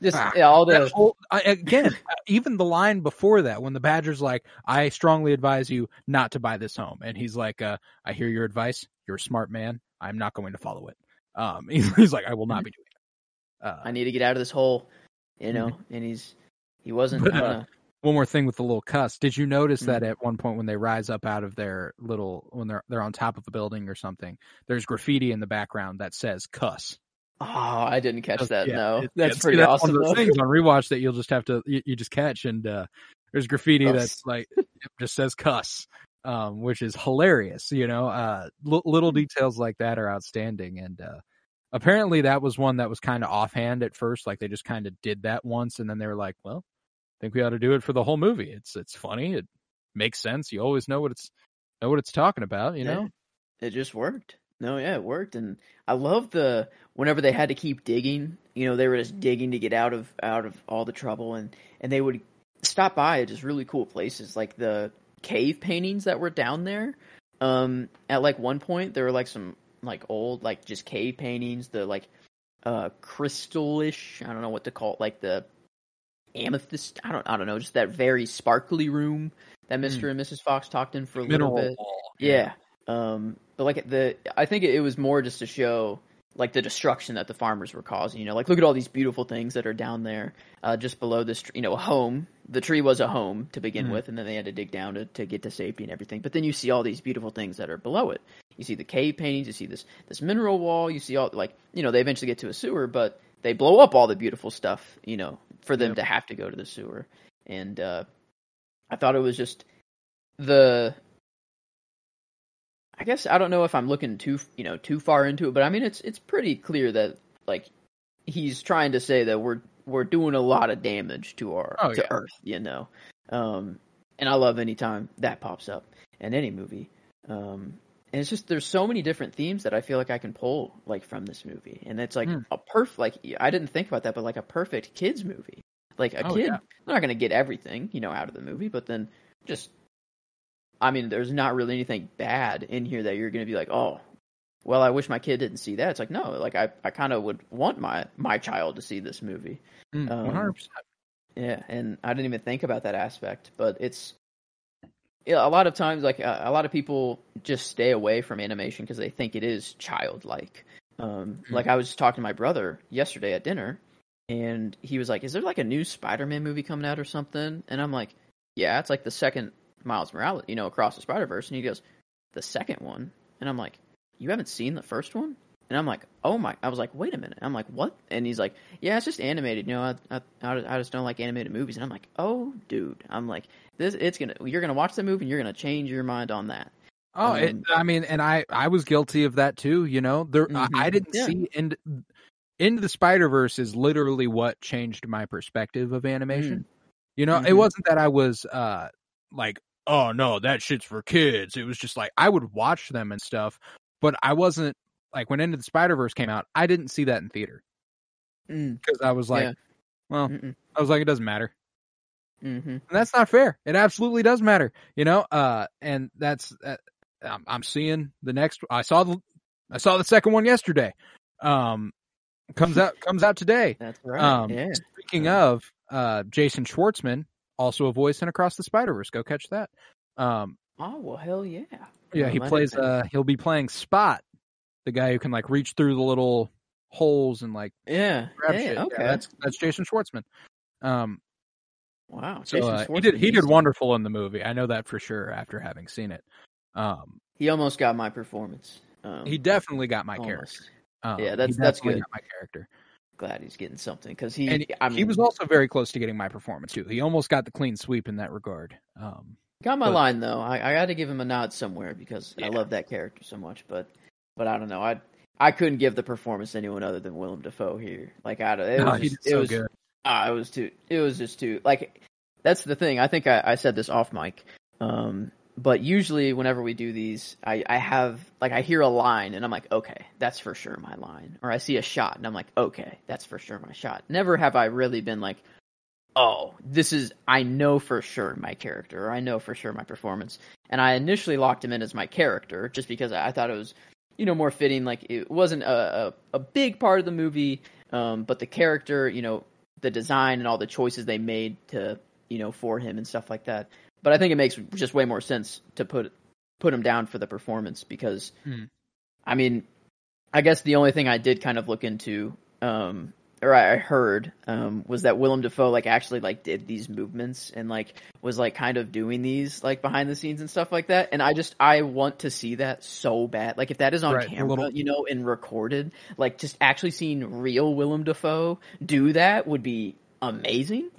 just yeah, all the whole- again, even the line before that, when the Badger's like, "I strongly advise you not to buy this home," and he's like, uh, "I hear your advice. You're a smart man. I'm not going to follow it." Um, he's like, "I will not be doing it." Uh, I need to get out of this hole, you know. And he's he wasn't. But, uh, one more thing with the little cuss. Did you notice Mm. that at one point when they rise up out of their little when they're they're on top of a building or something, there's graffiti in the background that says "cuss." Oh, I didn't catch that. Yeah, no, it- that's pretty that's awesome. One of those things on rewatch that you'll just have to you, you just catch, and uh, there's graffiti Cuss. that's like just says "cuss," um, which is hilarious. You know, uh, li- little Hmm. details like that are outstanding, and uh, apparently that was one that was kind of offhand at first. Like they just kind of did that once, and then they were like, "Well, I think we ought to do it for the whole movie. It's it's funny. It makes sense. You always know what it's know what it's talking about. You know." It just worked. No, yeah, it worked, and I love the whenever they had to keep digging. You know, they were just digging to get out of out of all the trouble, and and they would stop by at just really cool places, like the cave paintings that were down there. Um, at like one point, there were like some like old like just cave paintings, the like uh crystallish. I don't know what to call it, like the amethyst. I don't I don't know, just that very sparkly room that Mister and Mrs. Fox talked in for a Mineral little bit. wall. Yeah. Um, but like the, I think it was more just to show like the destruction that the farmers were causing. You know, like look at all these beautiful things that are down there, uh, just below this, you know, a home. The tree was a home to begin Mhm. with, and then they had to dig down to, to get to safety and everything. But then you see all these beautiful things that are below it. You see the cave paintings, you see this this mineral wall, you see all like you know they eventually get to a sewer, but they blow up all the beautiful stuff, you know, for them Yep. to have to go to the sewer. And uh, I thought it was just the I guess I don't know if I'm looking too you know too far into it, but I mean it's it's pretty clear that like he's trying to say that we're we're doing a lot of damage to our Oh, to yeah. Earth, you know. Um, and I love any time that pops up in any movie. Um, and it's just there's so many different themes that I feel like I can pull like from this movie, and it's like Hmm. a perf like I didn't think about that, but like a perfect kids movie. Like a Oh, kid, yeah. they're not going to get everything you know out of the movie, but then just I mean, there's not really anything bad in here that you're going to be like, oh, well, I wish my kid didn't see that. It's like, no, like I, I kind of would want my my child to see this movie. Mm, Um, 100%. Yeah, and I didn't even think about that aspect, but it's yeah, a lot of times like uh, a lot of people just stay away from animation because they think it is childlike. Um, Hmm. Like I was talking to my brother yesterday at dinner, and he was like, "Is there like a new Spider-Man movie coming out or something?" And I'm like, "Yeah, it's like the second Miles Morales, you know, across the Spider Verse." And he goes, "The second one?" And I'm like, "You haven't seen the first one?" And I'm like, "Oh my!" I was like, "Wait a minute!" I'm like, "What?" And he's like, "Yeah, it's just animated. You know, I I, I just don't like animated movies." And I'm like, "Oh, dude!" I'm like, "This it's gonna you're gonna watch the movie and you're gonna change your mind on that." Oh, it, Um, I mean, and I I was guilty of that too. You know, there I, Mhm. I didn't Yeah. see into into the Spider Verse is literally what changed my perspective of animation. You know, it Mhm. wasn't that I was uh like, oh no, that shit's for kids. It was just like I would watch them and stuff, but I wasn't like when Into the Spider Verse came out, I didn't see that in theater Mm, because I was like, Yeah. well, mm-mm, I was like, it doesn't matter. mhm. And that's not fair. It absolutely does matter, you know. Uh, and that's uh, I'm, I'm seeing the next. I saw the I saw the second one yesterday. Um, comes out comes out today. That's right. Um, yeah. Speaking of, uh, Jason Schwartzman, also a voice in Across the Spider Verse. Go catch that. Um, Oh well, hell yeah. yeah, he plays. Uh, he'll be playing Spot, the guy who can like reach through the little holes and like yeah, grab yeah, shit. okay. Yeah, that's that's Jason Schwartzman. Um, wow. so Jason uh, he did he did wonderful in the movie. I know that for sure after having seen it. Um, He almost got my performance. Um, he definitely got my almost. character. Um, Yeah, that's- that's good. Got my character, Glad he's getting something because he. and I mean, he was also very close to getting my performance too. He almost got the clean sweep in that regard. Um, got my but- line though. I, I got to give him a nod somewhere because Yeah. I love that character so much. But but I don't know. I I couldn't give the performance to anyone other than Willem Dafoe here. Like I don't. It no, was he just, did it so was good. Ah, it was too. It was just too. Like that's the thing. I think I, I said this off mic. Um, but usually whenever we do these, I I have like I hear a line and I'm like, okay, that's for sure my line. Or I see a shot and I'm like, okay, that's for sure my shot. Never have I really been like, oh, this is I know for sure my character, or I know for sure my performance. And I initially locked him in as my character just because I thought it was, you know, more fitting. Like it wasn't a a, a big part of the movie, um, but the character, you know, the design and all the choices they made to, you know, for him and stuff like that. But I think it makes just way more sense to put put him down for the performance because, Hmm. I mean, I guess the only thing I did kind of look into, um, or I heard, um, was that Willem Dafoe like actually like did these movements and like was like kind of doing these like behind the scenes and stuff like that. And I just I want to see that so bad. Like if that is on Right, camera, little- you know, and recorded, like just actually seeing real Willem Dafoe do that would be amazing.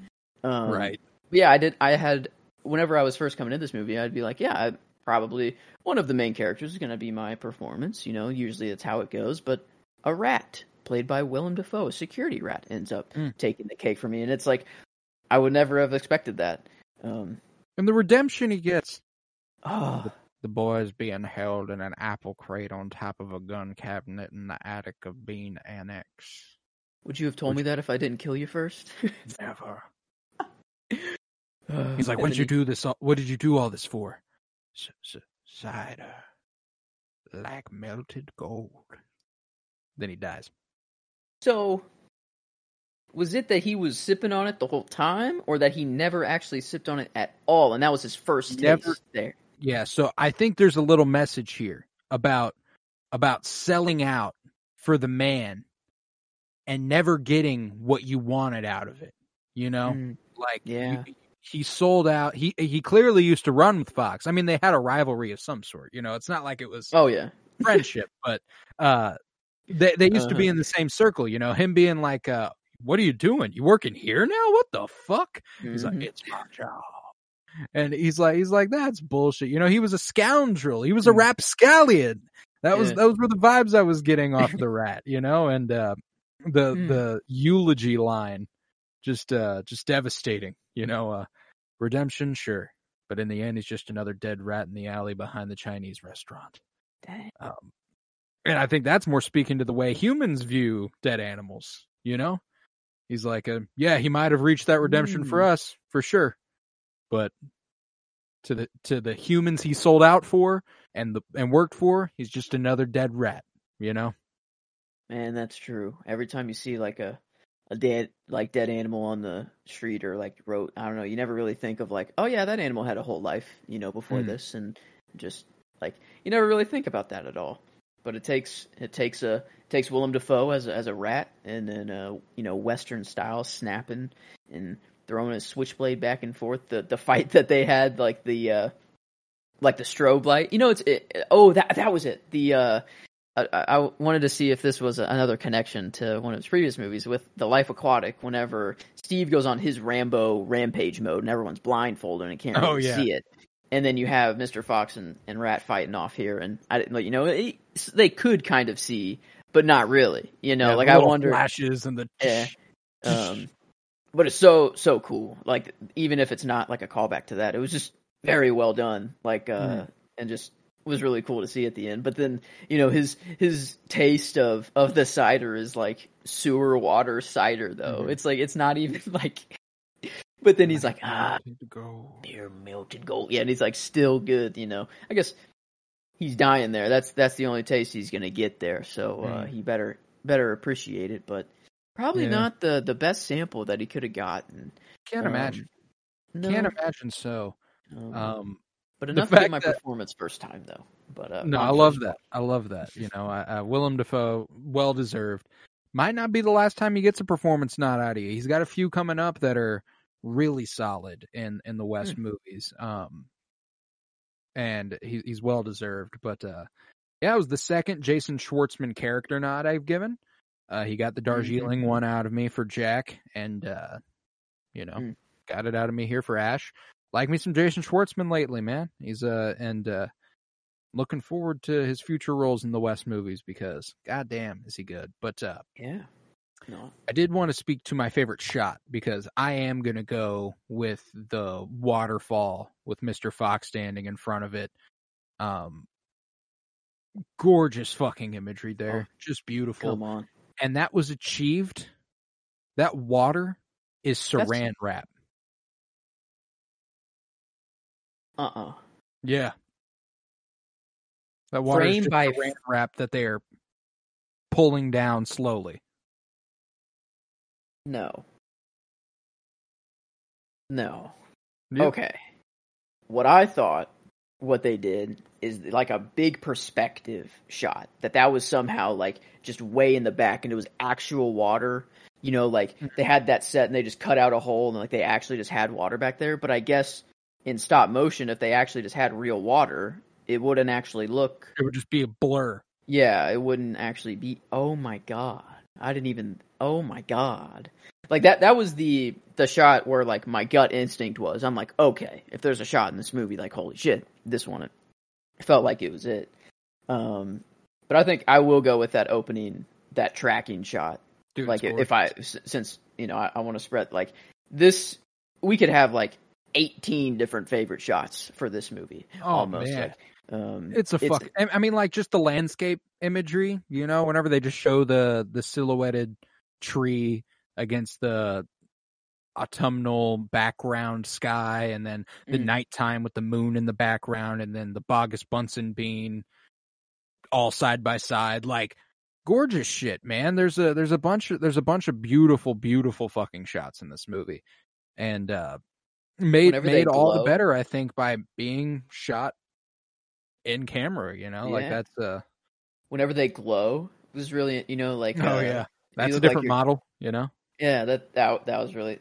Um, right. yeah, I did. I had whenever I was first coming into this movie, I'd be like, yeah, I, probably one of the main characters is going to be my performance. You know, usually that's how it goes. But a rat played by Willem Dafoe, a security rat, ends up Mm. taking the cake for me, and it's like I would never have expected that. Um, And the redemption he gets. oh, The boy is being held in an apple crate on top of a gun cabinet in the attic of Bean Annex. would you have told me that if I didn't kill you first? Never. Uh, He's like, "What then did you do this? all- What did you do all this for?" S- s- cider, like melted gold. Then he dies. So, was it that he was sipping on it the whole time, or that he never actually sipped on it at all, and that was his first Never- taste there? Yeah, so I think there's a little message here about about selling out for the man and never getting what you wanted out of it. You know, Mm, like yeah. you- he sold out. He he clearly used to run with Fox. I mean, they had a rivalry of some sort. You know, it's not like it was Oh yeah. friendship, but uh, they they used to be Uh-huh. in the same circle. You know, him being like, uh, "What are you doing? You working here now? What the fuck?" He's like, Mhm. "It's my job," and he's like, "He's like, that's bullshit." You know, he was a scoundrel. He was a Mm. rapscallion. That was those were the vibes I was getting off the rat. You know, and uh, the Mm. the eulogy line, just uh, just devastating. You know, uh, redemption, sure, but in the end, he's just another dead rat in the alley behind the Chinese restaurant. Um, and I think that's more speaking to the way humans view dead animals. You know, he's like, uh, yeah, he might have reached that redemption for Mm. us for sure, but to the to the humans he sold out for and the and worked for, he's just another dead rat. You know, Man, that's true. Every time you see like a a dead like dead animal on the street or like road, I don't know, you never really think of like, oh yeah, that animal had a whole life, you know, before Mm. this, and just like you never really think about that at all. But it takes it takes a it takes Willem Dafoe as a, as a rat, and then uh you know Western style snapping and throwing a switchblade back and forth. The the fight that they had, like the uh like the strobe light, you know, it's it, oh that that was it. The uh I, I wanted to see if this was another connection to one of his previous movies with The Life Aquatic. Whenever Steve goes on his Rambo rampage mode and everyone's blindfolded and can't Oh, really yeah. see it, and then you have Mr. Fox and, and Rat fighting off here, and I didn't, like, you know, it, they could kind of see, but not really. You know, Yeah, like I wonder, flashes and the Yeah. um, but it's so so cool. Like even if it's not like a callback to that, it was just very well done. Like uh, Mhm. and just was really cool to see at the end. But then you know his his taste of of the cider is like sewer water cider though. Mhm. It's like it's not even like. But then he's like ah go. pure melted gold. Yeah, and he's like still good. You know, I guess he's dying there. That's that's the only taste he's gonna get there. So uh, Mm. he better better appreciate it. But probably Yeah. not the the best sample that he could have gotten. Can't Um, imagine. No, Can't imagine so. um, Um, but enough to get my that- performance first time though. But uh, no, I love that. I love that. You know, I, I, Willem Dafoe, well deserved. Might not be the last time he gets a performance nod out of you. He's got a few coming up that are really solid in in the Wes movies. Um, and he, he's well deserved. But uh, yeah, it was the second Jason Schwartzman character nod I've given. Uh, he got the Darjeeling one out of me for Jack, and uh, you know, Mm. got it out of me here for Ash. Like me some Jason Schwartzman lately, man. He's uh and uh looking forward to his future roles in the Wes movies because goddamn is he good. But uh Yeah. No. I did want to speak to my favorite shot because I am going to go with the waterfall with Mr. Fox standing in front of it. Um gorgeous fucking imagery there. Oh, Just beautiful. Come on. And that was achieved that water is saran wrap. Uh uh Yeah. That water Frame by wrap that they are pulling down slowly. No. No. Yep. Okay. What I thought what they did is like a big perspective shot that that was somehow like just way in the back and it was actual water you know like Hmm. they had that set and they just cut out a hole and like they actually just had water back there but i guess in stop motion if they actually just had real water it wouldn't actually look It would just be a blur. yeah, it wouldn't actually be. Oh my god, I didn't even. Oh my god, like that. That was the the shot where like my gut instinct was. I'm like, okay, if there's a shot in this movie, like holy shit, this one. It felt like it was it. Um, but I think I will go with that opening, that tracking shot. Dude, like if i since you know I, I want to spread like this, we could have like 18 different favorite shots for this movie. Oh, almost man. like. Um, It's a fuck. I I mean, like just the landscape imagery. You know, whenever they just show the the silhouetted tree against the autumnal background sky, and then the Mhm. nighttime with the moon in the background, and then the Boggis Bunce and Bean all side by side, like gorgeous shit, man. There's a there's a bunch of there's a bunch of beautiful, beautiful fucking shots in this movie, and uh made Whenever made all the better, I think, by being shot in camera. You know, like that's uh whenever they glow it was really you know like oh uh, yeah, that's a look like different model. You know, yeah that that that was really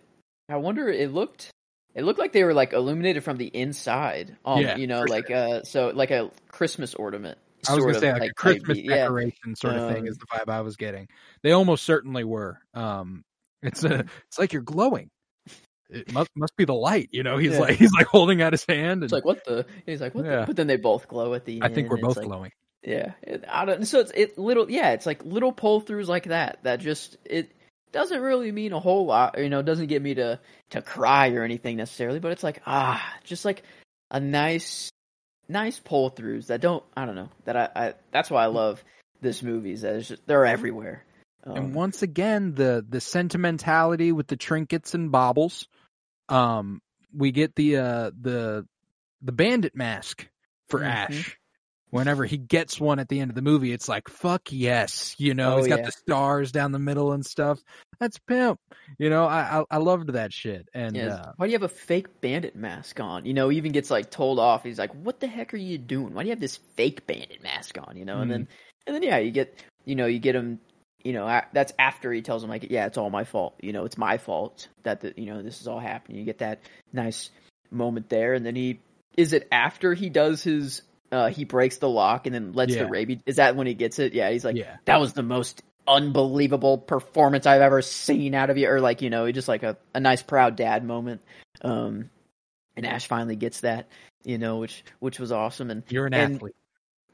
i wonder it looked it looked like they were like illuminated from the inside um Yeah, you know like uh so like a christmas ornament I was gonna of, say like, a might Christmas yeah decoration sort of thing is Um, the vibe I was getting. They almost certainly were. Um, it's a it's like you're glowing. It must must be the light. You know, he's Yeah. like he's like holding out his hand, and it's like what the he's like what Yeah. the, but then they both glow at the end. I end think we're both like, glowing. yeah it, I don't, so it's it little yeah it's like little pull throughs like that that just it doesn't really mean a whole lot you know it doesn't get me to to cry or anything necessarily but it's like ah just like a nice nice pull throughs that don't i don't know that i, I that's why i love this movie is that just, they're everywhere um, and once again, the the sentimentality with the trinkets and baubles. Um, we get the uh the the bandit mask for Mhm. Ash. Whenever he gets one at the end of the movie, it's like fuck yes, you know. Oh, he's got yeah. the stars down the middle and stuff. That's pimp. You know, I I, I loved that shit. And yeah, uh, why do you have a fake bandit mask on? You know, he even gets like told off. He's like, "What the heck are you doing? Why do you have this fake bandit mask on?" You know, and then and then yeah, you get you know you get him. You know, a- that's after he tells him like, "Yeah, it's all my fault." You know, it's my fault that the, you know this is all happening. You get that nice moment there, and then he is it after he does his uh he breaks the lock and then lets Yeah. the rabies. Is that when he gets it? Yeah, he's like, yeah, that was the most unbelievable performance I've ever seen out of you, or like you know, just like a, a nice proud dad moment. Um, and Ash finally gets that, you know, which which was awesome. And you're an and- athlete.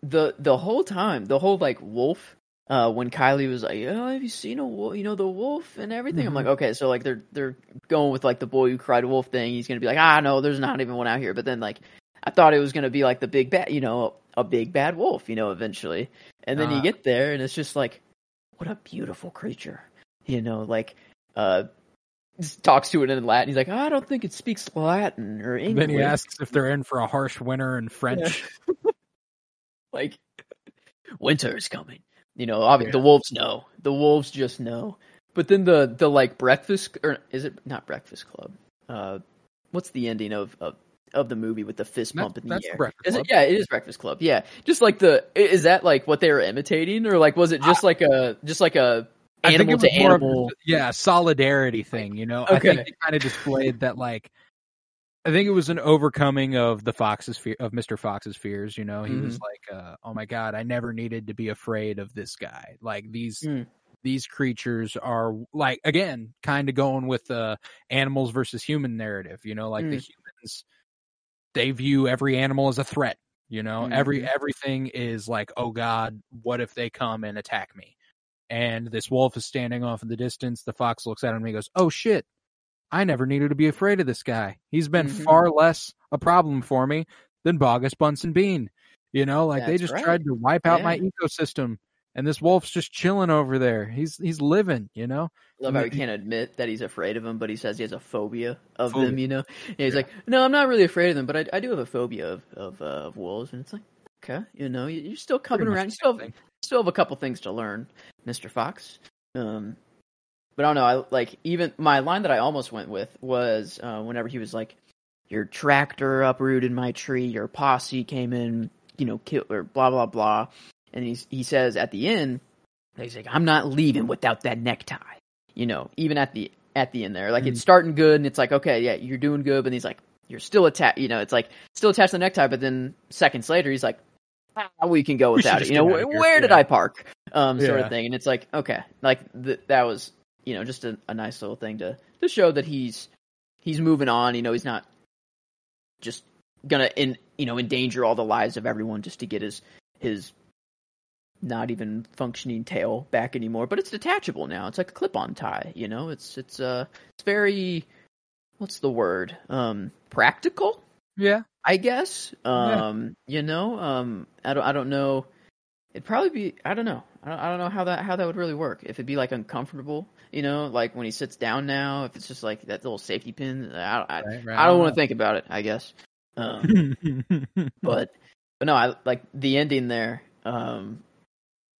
the the whole time, the whole like wolf. Uh, when Kylie was like, "Oh, have you seen a wolf? You know the wolf and everything." I'm Mhm. like, "Okay, so like they're they're going with like the boy who cried wolf thing. He's gonna be like, ah, no, there's not even one out here." But then like, I thought it was gonna be like the big bad, you know, a big bad wolf, you know, eventually. And then you Uh. get there, and it's just like, what a beautiful creature, you know, like, uh, talks to it in Latin. He's like, I don't think it speaks Latin or English. Then he asks if they're in for a harsh winter in French. like winter is coming. You know, obviously Yeah. the wolves know. The wolves just know. But then the the like breakfast or is it not Breakfast Club? Uh, what's the ending of of, of the movie with the fist That- bump in the air? Breakfast it? Yeah, it is Breakfast Club. Yeah, just like the is that like what they were imitating or like was it just like a just like a I animal to more of animal? yeah, solidarity thing. You know, I think it kind of displayed that like. I think it was an overcoming of the Fox's fear of Mr. Fox's fears. You know, he was Mm-hmm. like, uh, "Oh my god, I never needed to be afraid of this guy." Like these Mm. these creatures are like again, kind of going with the animals versus human narrative. You know, like the Mm. humans, they view every animal as a threat. You know, every Mhm. everything is like, "Oh God, what if they come and attack me?" and this wolf is standing off in the distance. The fox looks at him and he goes, "Oh shit! I never needed to be afraid of this guy. He's been Mhm. far less a problem for me than Boggis Bunce and Bean. You know, like they just right. tried to wipe out my ecosystem, and this wolf's just chilling over there. He's he's living, you know. Love how he can't admit that he's afraid of them, but he says he has a phobia of Phobia. them. You know, and he's Yeah. like, "No, I'm not really afraid of them, but I, I do have a phobia of of, uh, of wolves." And it's like, okay, you know, you- you're still coming Pretty around. You still have, still have a couple things to learn, Mister Fox. Um, but I don't know. I like even my line that I almost went with was uh, whenever he was like, "Your tractor uprooted my tree. Your posse came in, you know, kill or blah blah blah." And he's he says at the end, he's like, "I'm not leaving without that necktie." You know, even at the at the end there, like Mm. it's starting good, and it's like, okay, yeah, you're doing good, but he's like, you're still attached. You know, it's like still attached to the necktie, but then seconds later, he's like, ah, we can go We without it. You know, where, where did yeah. I park? Um, sort Yeah. of thing, and it's like, okay, like th- that was, you know, just a, a nice little thing to to show that he's he's moving on. You know, he's not just gonna in you know endanger all the lives of everyone just to get his his not even functioning tail back anymore. But it's detachable now. It's like a clip-on tie. You know, it's it's uh it's very what's the word um practical. Yeah, I guess. Yeah. Um, you know, um, I don't, I don't know. It'd probably be, I don't know. I don't, I don't know how that, how that would really work. If it'd be like uncomfortable, you know, like when he sits down now, if it's just like that little safety pin, I, I, right, right. I don't want to think about it. I guess. Um, but, but no, I like the ending there. Um,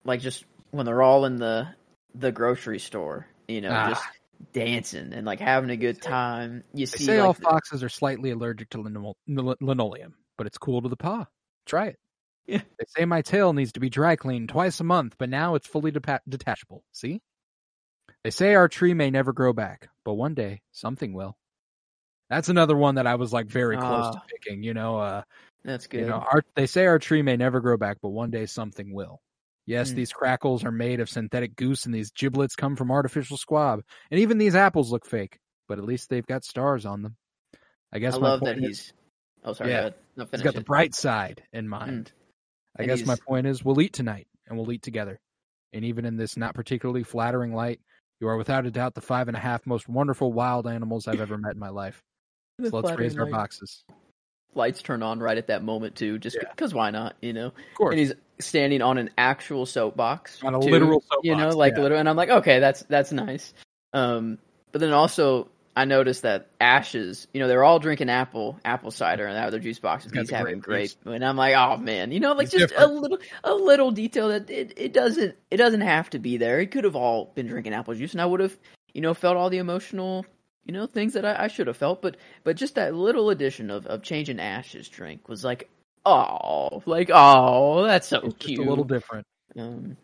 like just when they're all in the the grocery store, you know, Ah. just dancing and like having a good time. You They see, say like, all the- foxes are slightly allergic to linol- linoleum, but it's cool to the paw. Try it. Yeah. They say my tail needs to be dry cleaned twice a month, but now it's fully depa- detachable. See? They say our tree may never grow back, but one day something will. That's another one that I was like very close to Ah. picking. You know, uh, that's good. you know, our they say our tree may never grow back, but one day something will. Yes, Hmm. these crackles are made of synthetic goose, and these giblets come from artificial squab, and even these apples look fake, but at least they've got stars on them. I guess I love that point is- he's. Oh, sorry. Yeah. go ahead. No, He's got the bright side in mind. I And guess my point is we'll eat tonight and we'll eat together. And even in this not particularly flattering light, you are without a doubt the five and a half most wonderful wild animals I've ever met in my life. So let's raise our boxes. Lights turn on right at that moment too, just Yeah. because why not? You know. Of course. And he's standing on an actual soapbox. On a too, literal You know, like yeah. literal, and I'm like, okay, that's that's nice. Um, but then also I noticed that Ash's, you know, they're all drinking apple apple cider and out of their juice boxes. He's He's having grape grape, and I'm like, oh man, you know, like just a little a little detail that it, it doesn't it doesn't have to be there. It could have all been drinking apple juice, and I would have you know felt all the emotional you know things that I, I should have felt, but but just that little addition of of changing Ash's drink was like, oh, like oh, that's so It's cute. a little different. Um,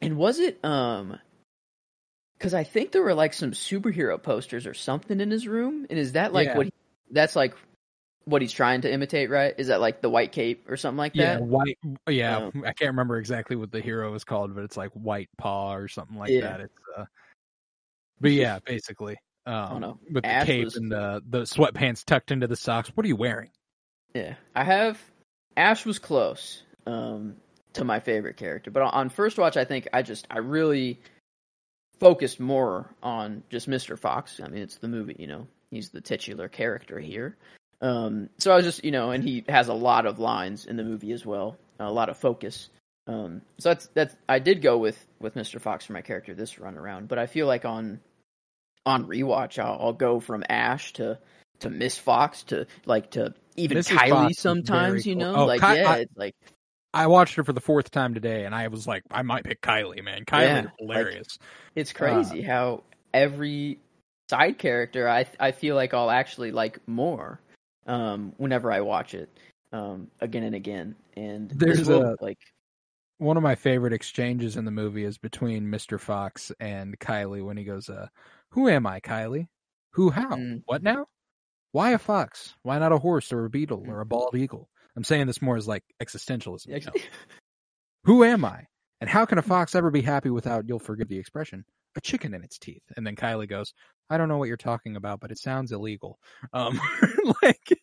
and was it um? Because I think there were like some superhero posters or something in his room, and is that like Yeah. what? He, that's like what he's trying to imitate, right? Is that like the white cape or something like that? Yeah, white. Yeah, Um, I can't remember exactly what the hero is called, but it's like White Paw or something like Yeah. that. It's uh, but yeah, basically, um, know. with the Ash cape was- and the the sweatpants tucked into the socks. What are you wearing? Yeah, I have. Ash was close um, to my favorite character, but on, on first watch, I think I just I really focused more on just Mister Fox. I mean, it's the movie, you know, he's the titular character here. Um, so I was just, you know, and he has a lot of lines in the movie as well, a lot of focus. Um, so that's that's I did go with with Mister Fox for my character this run around, but I feel like on on rewatch I'll, I'll go from Ash to to Miss Fox to like to even Mrs. Kylie Fox sometimes, you cool. know, Oh, like Ky- yeah, I- it's like I watched it for the fourth time today, and I was like, I might pick Kylie, man. Kylie Yeah, is hilarious. it's Uh, crazy how every side character I I feel like I'll actually like more um whenever I watch it um again and again and There's will, a- like One of my favorite exchanges in the movie is between Mr. Fox and Kylie when he goes, uh, "Who am I, Kylie? Who? How? Mm. What now? Why a fox? Why not a horse or a beetle or a bald eagle?" I'm saying this more as like existentialism. you Ex- know? Who am I? And how can a fox ever be happy without, you'll forgive the expression, a chicken in its teeth? And then Kylie goes, I don't know what you're talking about, but it sounds illegal. Um, like,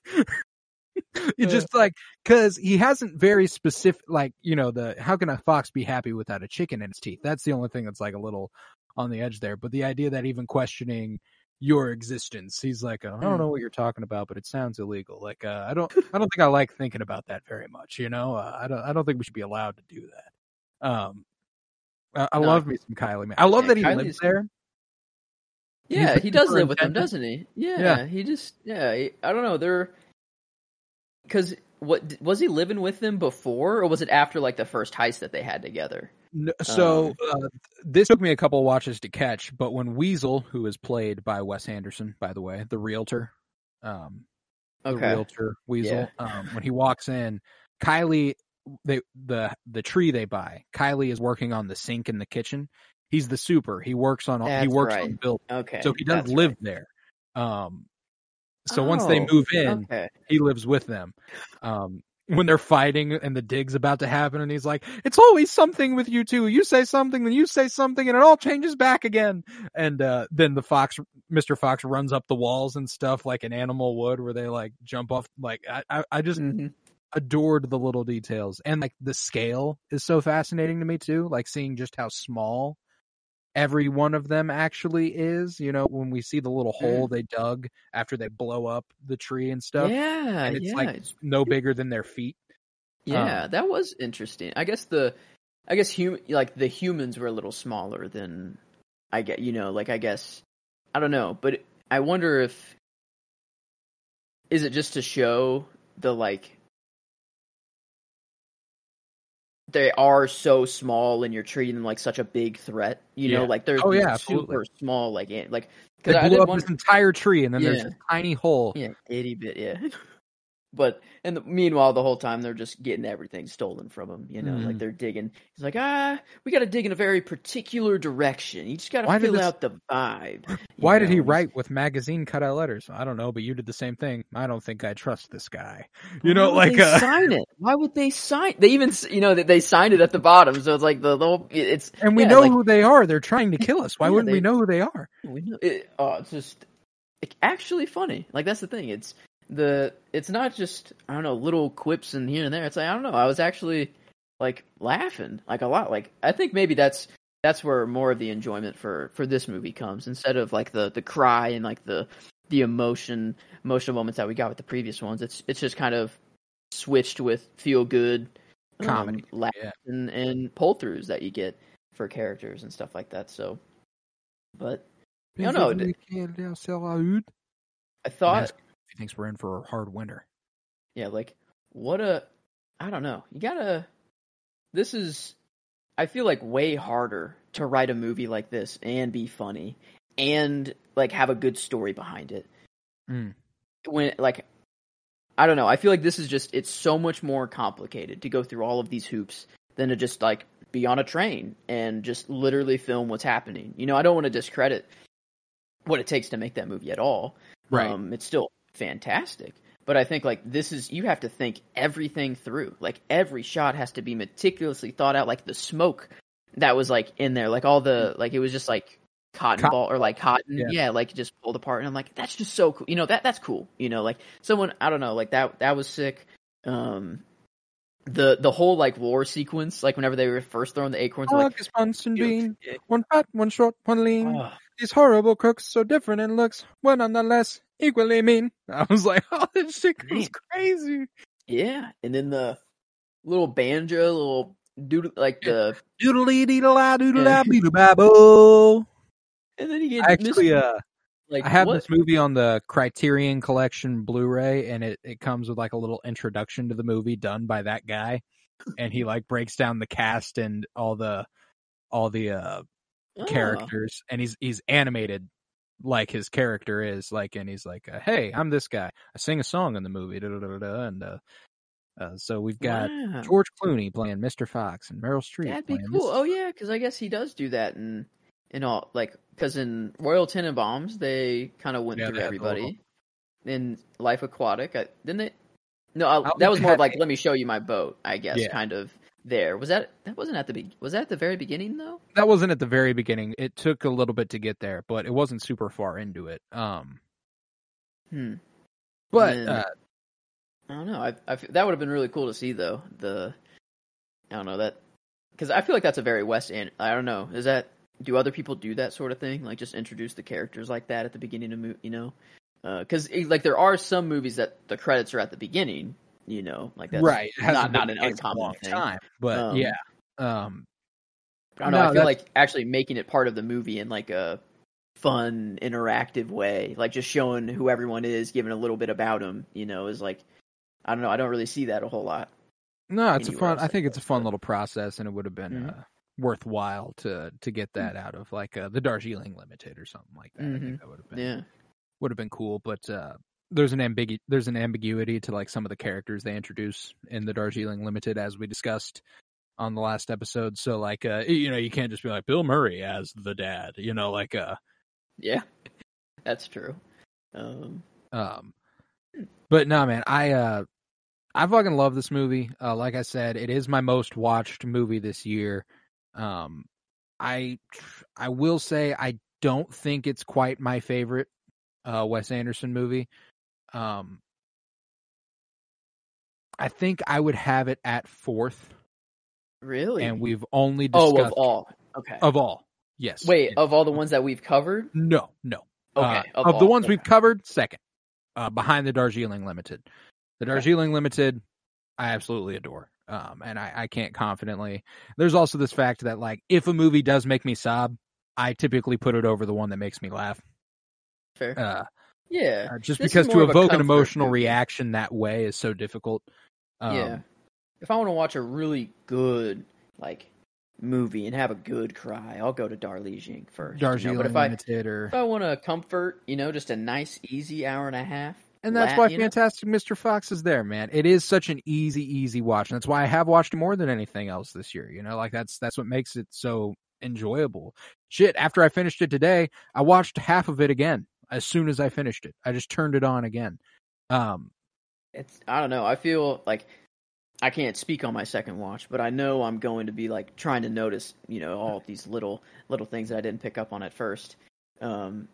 you just like, cause he hasn't very specific, like, you know, the, how can a fox be happy without a chicken in its teeth? That's the only thing that's like a little on the edge there. But the idea that even questioning your existence, he's like, I don't know what you're talking about, but it sounds illegal. Like, uh, I don't, I don't think I like thinking about that very much, you know? Uh, I don't, I don't think we should be allowed to do that. Um, I, I No. love me some Kylie. Man, I love Yeah, that he Kylie's- lives there. Yeah, he does live with them, doesn't he? Yeah, Yeah. he just yeah. He, I don't know. They're because what was he living with them before, or was it after like the first heist that they had together? So Um, uh, this took me a couple watches to catch, but when Weasel, who is played by Wes Anderson, by the way, the realtor, um, the Okay. realtor Weasel, um, when he walks in, Kylie, they the the tree they buy, Kylie is working on the sink in the kitchen. He's the super. He works on all he works right. on build. Okay. So he does that's live right. there. Um, so once they Oh, move in, Okay. he lives with them. Um, when they're fighting and the dig's about to happen, and he's like, "It's always something with you two. You say something, then you say something, and it all changes back again." And uh, then the fox, Mister Fox, runs up the walls and stuff like an animal would, where they like jump off. Like I, I, I just Mhm. adored the little details, and like the scale is so fascinating to me too. Like seeing just how small every one of them actually is. You know, when we see the little mm. hole they dug after they blow up the tree and stuff, Yeah, and it's yeah, like no bigger than their feet. Um, yeah. that was interesting. I guess the, I guess hum like the humans were a little smaller than, I get. You know, like I guess, I don't know, but I wonder if, is it just to show the like. They are so small, and you're treating them like such a big threat. You know, like they're Oh, yeah, absolutely. super small, like like They I blew up wonder- this entire tree, and then there's a tiny hole. Yeah, itty bit, yeah. but and the, meanwhile, the whole time they're just getting everything stolen from him. You know, like Mhm. they're digging. He's like, ah, we got to dig in a very particular direction. You just got to fill this- out the vibe. Why did he write with magazine cutout letters? I don't know, but you did the same thing. I don't think I trust this guy. Why You know, would like they uh, sign it. Why would they sign? They even, you know, that they signed it at the bottom. So it's like the, the whole. It's and we yeah, know like, who they are. They're trying to kill us. Why Yeah, wouldn't we know who they are? We know it, oh, it's just like, actually funny. Like that's the thing. It's the it's not just I don't know little quips in here and there. It's like I don't know. I was actually like laughing like a lot. Like I think maybe that's that's where more of the enjoyment for for this movie comes instead of like the the cry and like the the emotion emotional moments that we got with the previous ones. It's it's just kind of switched with feel good Comedy, um, laugh yeah. and and pull throughs that you get for characters and stuff like that. So, but No, no, d- I thought he thinks we're in for a hard winter. Yeah, like what a I don't know. You gotta this is I feel like way harder to write a movie like this and be funny and like have a good story behind it. Mm. When like I don't know, I feel like this is just it's so much more complicated to go through all of these hoops than to just like be on a train and just literally film what's happening. You know, I don't want to discredit what it takes to make that movie at all. Right. Um, it's still fantastic. But I think like this is you have to think everything through. Like every shot has to be meticulously thought out. Like the smoke that was like in there, like all the mm-hmm. like it was just like cotton Cotton ball or like cotton, Yeah. yeah. like just pulled apart. And I'm like, that's just so cool. You know that that's cool. You know, like someone I don't know, like that that was sick. Um, the the whole like war sequence, like whenever they were first throwing the acorns, ah, like Boggis Bunce and you know, bean, one fat, one short, one lean. oh, These horrible cooks, so different in looks, but nonetheless equally mean. I was like, oh, this shit goes crazy. yeah, and then the little banjo, little dude, like the Doodly doodle da doodle Yeah. beedle babble. and then you get actually, Mr. uh, like I have what? this movie on the Criterion Collection Blu-ray, and it, it comes with like a little introduction to the movie done by that guy, and he like breaks down the cast and all the all the uh Oh. characters, and he's he's animated like his character is like, and he's like, uh, "Hey, I'm this guy. I sing a song in the movie." Da, da, da, and uh, uh, so we've got Wow. George Clooney playing Mr. Fox and Meryl Streep. That'd be cool. Mrs. Oh yeah, because I guess he does do that in in all like because in Royal Tenenbaums they kind of went Yeah, through they had the everybody. In Life Aquatic, I, didn't they No, I, that was more of like let me show you my boat. I guess Yeah. kind of there. Was that that wasn't at the be- was that at the very beginning though? That wasn't at the very beginning. It took a little bit to get there, but it wasn't super far into it. Um, Hmm. but then- uh, I don't know. I, I that would have been really cool to see though. The I don't know that because I feel like that's a very West End. I don't know. Is that do other people do that sort of thing? Like just introduce the characters like that at the beginning of you know? Because like there are some movies that the credits are at the beginning. You know, like that's right, not not an the case in a uncommon thing. time. But Um, yeah, um, I don't know. No, I feel that's- like actually making it part of the movie in like a fun, interactive way, like just showing who everyone is, giving a little bit about them, you know, is like I don't know. I don't really see that a whole lot. No, it's a fun. I think it's a fun little process, and it would have been Mhm. uh, worthwhile to to get that out of like uh, the Darjeeling Limited or something like that. I Mhm. think that would have been Yeah. would have been cool, but uh, there's an ambigu- there's an ambiguity to like some of the characters they introduce in the Darjeeling Limited, as we discussed on the last episode. So like, uh, you know, you can't just be like Bill Murray as the dad, you know, like uh, Yeah. That's true. Um, Um, but no, man, I uh, I fucking love this movie. Uh, like I said, it is my most watched movie this year. Um, I I will say I don't think it's quite my favorite uh Wes Anderson movie. Um, I think I would have it at fourth, really? and we've only oh, discussed of all. Okay. of all. Yes. Wait, It- of all the ones that we've covered? no, no. Okay. Uh, of, the ones okay. we've covered, second, uh, behind the Darjeeling Limited. The Darjeeling Limited, I absolutely adore, um, and I, I can't confidently. There's also this fact that like if a movie does make me sob, I typically put it over the one that makes me laugh, Fair. uh, yeah. uh, just This because to a evoke an emotional movie. reaction that way is so difficult. Um, yeah. If I want to watch a really good like movie and have a good cry, I'll go to Darjeeling first. you know, But if I Limited, or if I want to comfort, you know, just a nice, easy hour and a half, And that's why you know? Fantastic Mr. Fox is there, man. It is such an easy, easy watch, and that's why I have watched more than anything else this year. You know, like that's that's what makes it so enjoyable. Shit, after I finished it today, I watched half of it again as soon as I finished it. I just turned it on again. Um, it's I don't know. I feel like I can't speak on my second watch, but I know I'm going to be like trying to notice, you know, all these little little things that I didn't pick up on at first. Um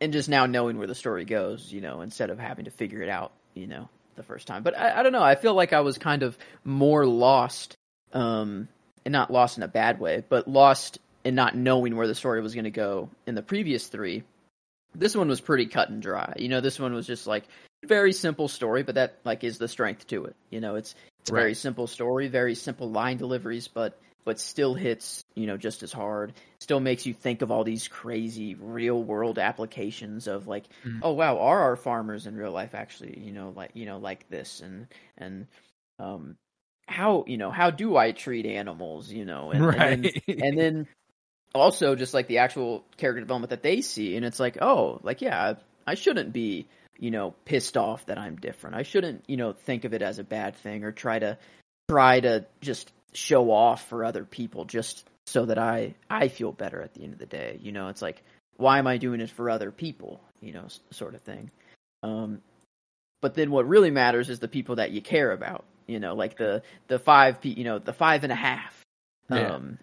and just now knowing where the story goes, you know, instead of having to figure it out, you know, the first time. But I, I don't know. I feel like I was kind of more lost, um, and not lost in a bad way, but lost in not knowing where the story was going to go in the previous three. This one was pretty cut and dry. You know, this one was just like very simple story, but that like is the strength to it. You know, it's it's a very simple story, very simple line deliveries, but but still hits you know just as hard. Still makes you think of all these crazy real world applications of like, Mhm. oh wow, are our farmers in real life actually you know like you know like this and and um how you know how do I treat animals you know and, and then right. and then also just like the actual character development that they see and it's like oh like yeah i shouldn't be you know pissed off that i'm different. I shouldn't you know think of it as a bad thing or try to try to just show off for other people just so that i i feel better at the end of the day. You know it's like why am i doing it for other people? You know sort of thing. Um but then what really matters is the people that you care about you know like the the five you know the five and a half. Yeah. um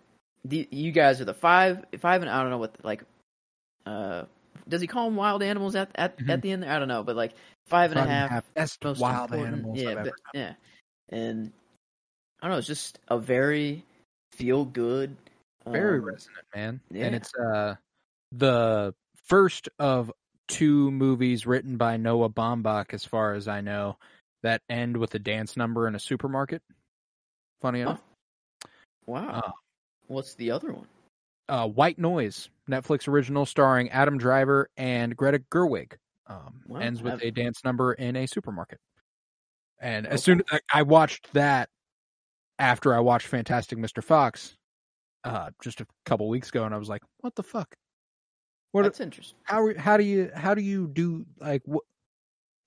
the, you guys are the five five and I don't know what like uh does he call them wild animals at at, Mhm. at the end there? I don't know, but like five and a Five and a half half most wild animals yeah, but- yeah. And I don't know, it's just a very feel good very um, resonant, man. yeah. And it's uh the first of two movies written by Noah Baumbach, as far as I know, that end with a dance number in a supermarket. Funny enough. Wow. Uh, What's the other one? Uh, White Noise, Netflix original starring Adam Driver and Greta Gerwig, um, Wow, ends with I've- a dance number in a supermarket. And as Okay. soon I, I watched that after I watched Fantastic Mr. Fox, uh, just a couple weeks ago, and I was like, "What the fuck? What? That's interesting. how how do you how do you do like what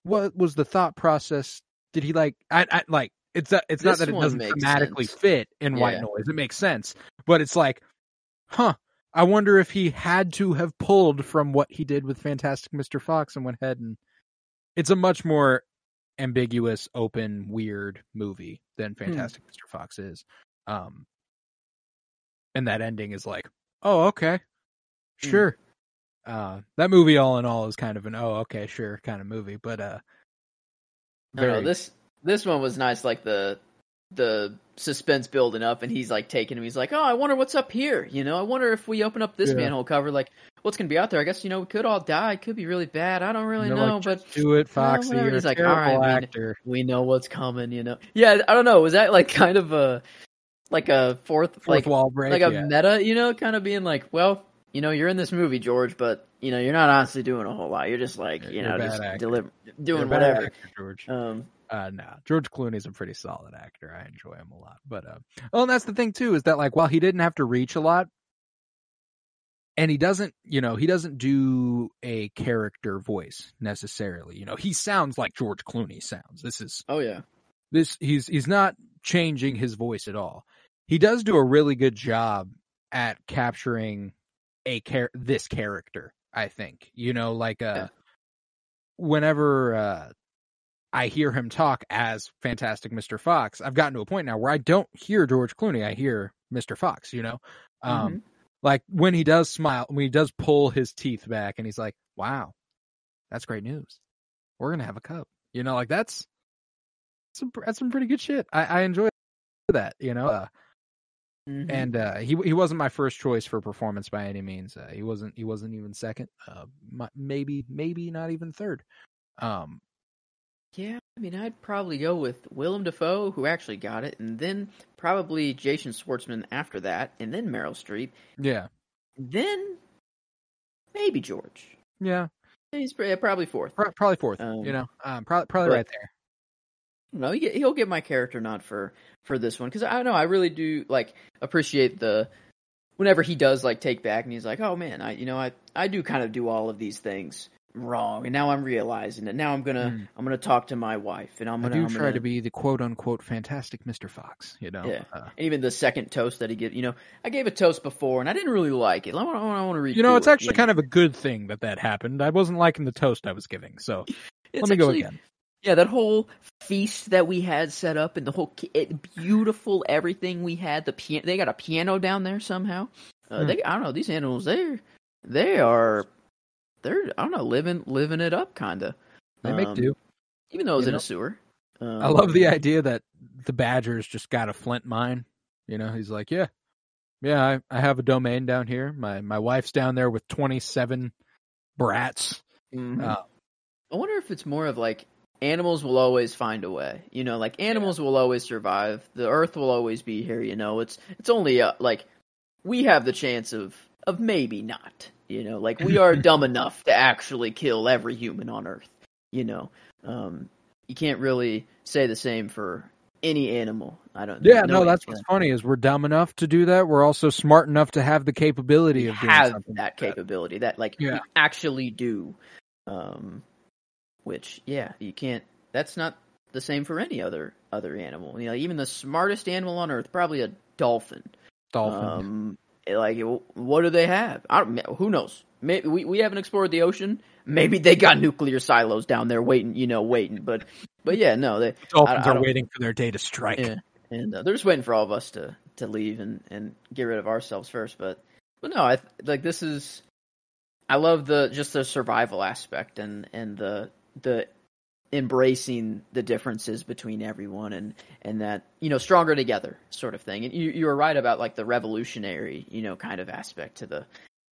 what was the thought process did he like i, I like it's a, it's not that it doesn't makes thematically sense. fit in white noise it makes sense but it's like huh i wonder if he had to have pulled from what he did with fantastic mr fox and went ahead and it's a much more ambiguous open weird movie than Hmm. fantastic mr fox is um and that ending is like oh okay Hmm. sure uh that movie all in all is kind of an oh okay sure kind of movie but uh I don't know, this this one was nice, like the the suspense building up, and he's like taking him. He's like, "Oh, I wonder what's up here. You know, I wonder if we open up this Yeah. manhole cover, like what's gonna be out there. I guess you know we could all die. It could be really bad. I don't really know, like, but do it foxy you're He's a like, "All right, man." actor we know what's coming. You know, yeah. I don't know. Was that like kind of a like a fourth, Fourth like wall break. like a yeah. meta, you know, kind of being like, well, you know, you're in this movie, George, but you know, you're not honestly doing a whole lot. You're just like, you you're know, just deliver, doing whatever. actor, George. Um, Uh, no, George Clooney's a pretty solid actor. I enjoy him a lot. But uh, oh, and that's the thing too is that like while he didn't have to reach a lot, and he doesn't, you know, he doesn't do a character voice necessarily. You know, he sounds like George Clooney sounds. This is oh yeah, this he's he's not changing his voice at all. He does do a really good job at capturing a char- this character. I think you know, like uh, Yeah. whenever uh, I hear him talk as Fantastic Mr. Fox, I've gotten to a point now where I don't hear George Clooney. I hear Mr. Fox. You know, um, Mhm. like when he does smile, when he does pull his teeth back, and he's like, "Wow, that's great news. We're gonna have a cup." You know, like that's some that's some pretty good shit. I, I enjoy that. You know, uh, Mhm. and uh, he he wasn't my first choice for performance by any means. Uh, he wasn't he wasn't even second. Uh, my, maybe maybe not even third. Um, Yeah, I mean, I'd probably go with Willem Dafoe, who actually got it, and then probably Jason Schwartzman after that, and then Meryl Streep, yeah, then maybe George. yeah, He's probably fourth. pro- probably fourth. Um, you know, um, probably probably right there. No, he, he'll get my character nod for for this one because I don't know. I really do like appreciate the whenever he does like take back and he's like, oh man, I you know I I do kind of do all of these things wrong, and now I'm realizing it. Now I'm gonna Mm. I'm gonna talk to my wife, and I'm gonna do I'm try gonna, to be the quote unquote fantastic Mr. Fox. You know, Yeah. uh, And even the second toast that he gave you know, I gave a toast before and I didn't really like it. I want, I want to read. you know, it's actually kind of a good thing that that happened. I wasn't liking the toast I was giving, so let me go again. Yeah, that whole feast that we had set up and the whole it, beautiful everything we had. The piano, they got a piano down there somehow. Uh, Hmm. They, I don't know, these animals, they're they are they're I don't know, living living it up, kind of. They make do. even though it was You in know? a sewer. Um, I love the idea that the Badgers just got a Flint mine. You know, he's like, yeah, yeah, I, I have a domain down here. My my wife's down there with twenty seven brats. Mhm. Uh, I wonder if it's more of like animals will always find a way. You know, like animals will always survive. The earth will always be here, you know. It's it's only uh, like we have the chance of of maybe not, you know. Like we are dumb enough to actually kill every human on earth, you know. Um you can't really say the same for any animal. I don't yeah, no that's what's funny is we're dumb enough to do that. We're also smart enough to have the capability of doing have something that like capability that like Yeah. actually do um which yeah you can't that's not the same for any other other animal you know even the smartest animal on earth probably a dolphin Dolphin. um like what do they have i don't who knows maybe we, we haven't explored the ocean maybe they got nuclear silos down there waiting you know waiting but but yeah no they Dolphins I are waiting for their day to strike. yeah, and uh, they're just waiting for all of us to to leave and and get rid of ourselves first. But but no, I like this is. I love the just the survival aspect and and the the embracing the differences between everyone and and that you know stronger together sort of thing. And you you were right about like the revolutionary you know kind of aspect to the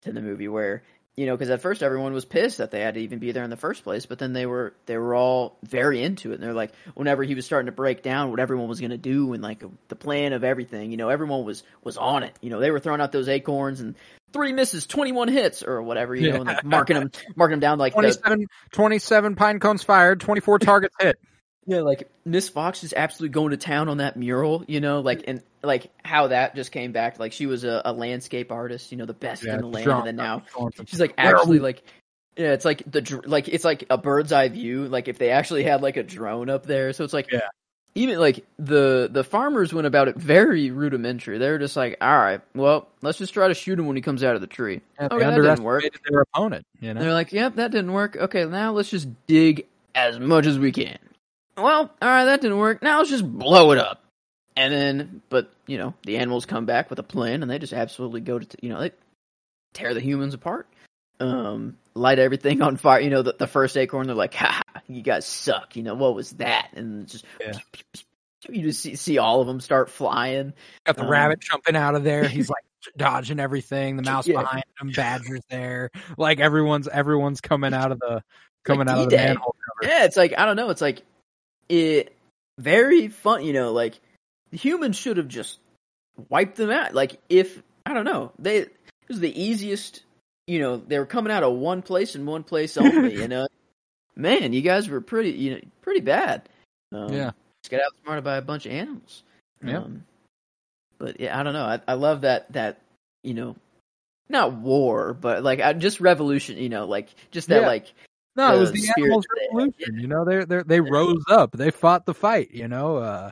to the movie where you know because at first everyone was pissed that they had to even be there in the first place but then they were they were all very into it and they're like whenever he was starting to break down what everyone was going to do and like the plan of everything you know everyone was was on it you know they were throwing out those acorns and three misses 21 hits or whatever you know and like marking them marking them down like the, 27, 27 pine cones fired, 24 targets hit. yeah, like Miss Fox is absolutely going to town on that mural, you know, like and like how that just came back. Like she was a, a landscape artist, you know, the best in the land, and then now she's like actually like yeah, it's like the like it's like a bird's eye view. Like if they actually had like a drone up there, so it's like Yeah. Even like the the farmers went about it very rudimentary. They were just like, all right, well, let's just try to shoot him when he comes out of the tree. Yeah, okay, that didn't work. their opponent. You know, they're like, yep, that didn't work. Okay, now let's just dig as much as we can. Well, alright, that didn't work. Now let's just blow it up. And then, but, you know, the animals come back with a plan and they just absolutely go to, you know, they tear the humans apart. Um, light everything on fire. You know, the, the first acorn, they're like, ha, you guys suck. You know, what was that? And just, Yeah. you just see, see all of them start flying. got the um, rabbit jumping out of there. He's like dodging everything. The mouse Yeah. behind him, Badger's there. Like everyone's everyone's coming out of the coming Like out of the manhole cover. Yeah, it's like I don't know. It's like it very fun. You know, like humans should have just wiped them out. Like if I don't know, they it was the easiest. You know, they were coming out of one place and one place only. you know, man, you guys were pretty, you know, pretty bad. Um, Yeah. just got outsmarted by a bunch of animals. Yeah. Um, but yeah, I don't know. I, I love that that you know, not war, but like I, just revolution. You know, like just that Yeah. like No, it was the animals had, revolution. You know, they they they rose up. They fought the fight. You know, uh,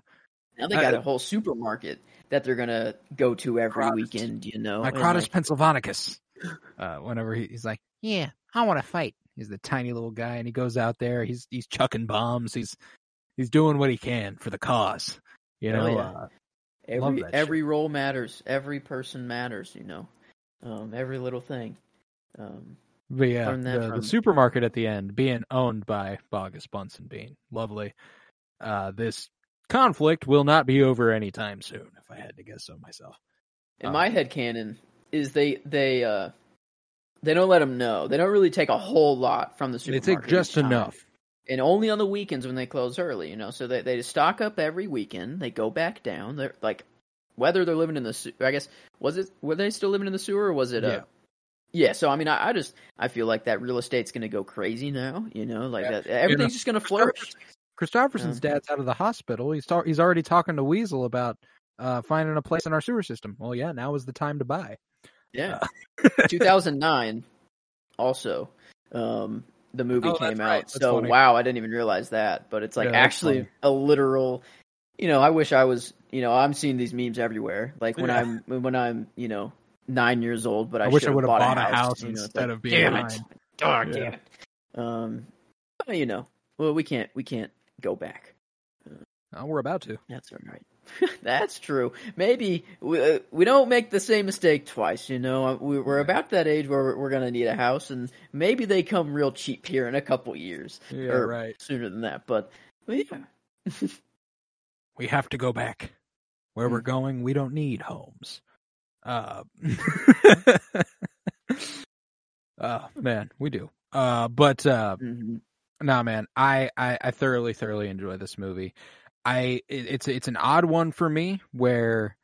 now they got I- a whole supermarket that they're gonna go to every weekend. You know, Microtus like, pennsylvanicus. Uh, whenever he, he's like, "Yeah, I want to fight." He's the tiny little guy, and he goes out there. He's he's chucking bombs. He's he's doing what he can for the cause. You know, yeah. uh, every every role matters. Every person matters. You know, um, every little thing. Um, but yeah, the, the supermarket at the end being owned by Boggis Bunce and Bean, lovely. Uh, this conflict will not be over anytime soon. If I had to guess so myself. in Um, my head canon is they they uh they don't let them know. They don't really take a whole lot from the supermarket. They take just enough. and only on the weekends when they close early, you know. So they they stock up every weekend. They go back down. They're like whether they're living in the sewer. I guess was it were they still living in the sewer or was it? Yeah. Uh, yeah. So I mean, I, I just I feel like that real estate's going to go crazy now. You know, like Yeah. that, everything's just going to flourish. Kristofferson's dad's out of the hospital. He's ta- he's already talking to Weasel about uh, finding a place in our sewer system. Well, yeah, now is the time to buy. Yeah. 2009 also um the movie Oh, came out. That's So funny. wow, I didn't even realize that, but it's like Yeah, actually funny. a literal you know, I wish I was, you know, I'm seeing these memes everywhere. Like when Yeah. I'm when I'm, you know, 9 years old, but I, I, wish I would have bought, bought, a house, you know, instead like, of being damn nine. it. God Yeah. damn it. Um but, you know, well we can't we can't go back. Oh, we're about to. That's all right. That's true. Maybe we, uh, we don't make the same mistake twice. You know, Uh, we, we're about that age where we're, we're going to need a house, and maybe they come real cheap here in a couple years, Yeah, or right. sooner than that. But, yeah, We have to go back. Where we're Mm. going, we don't need homes. Uh, oh man, we do. Uh, but uh, Mhm. Nah, man, I, I I thoroughly thoroughly enjoy this movie. I it's it's an odd one for me where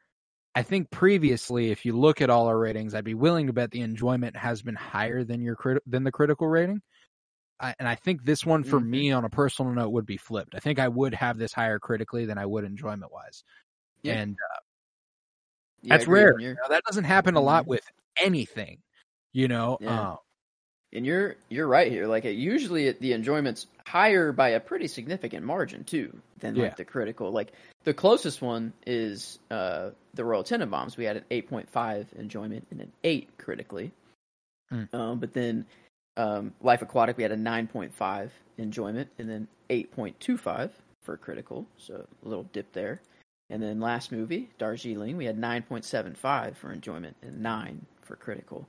I think previously, if you look at all our ratings, I'd be willing to bet the enjoyment has been higher than your crit- than the critical rating. I, and I think this one for Mhm. me, on a personal note, would be flipped. I think I would have this higher critically than I would enjoyment wise, Yeah. and uh, Yeah, that's rare. You know, that doesn't happen a lot Mhm. with anything. You know, Yeah. uh, and you're you're right here. Like it, usually, it, the enjoyment's higher by a pretty significant margin too than like Yeah. the critical. Like the closest one is uh, the Royal Tenenbaums. We had an 8.5 enjoyment and an eight critically. Mm. Um, but then um, Life Aquatic, we had a 9.5 enjoyment and then 8.25 for critical. So a little dip there. And then last movie, Darjeeling, we had 9.75 for enjoyment and 9 for critical.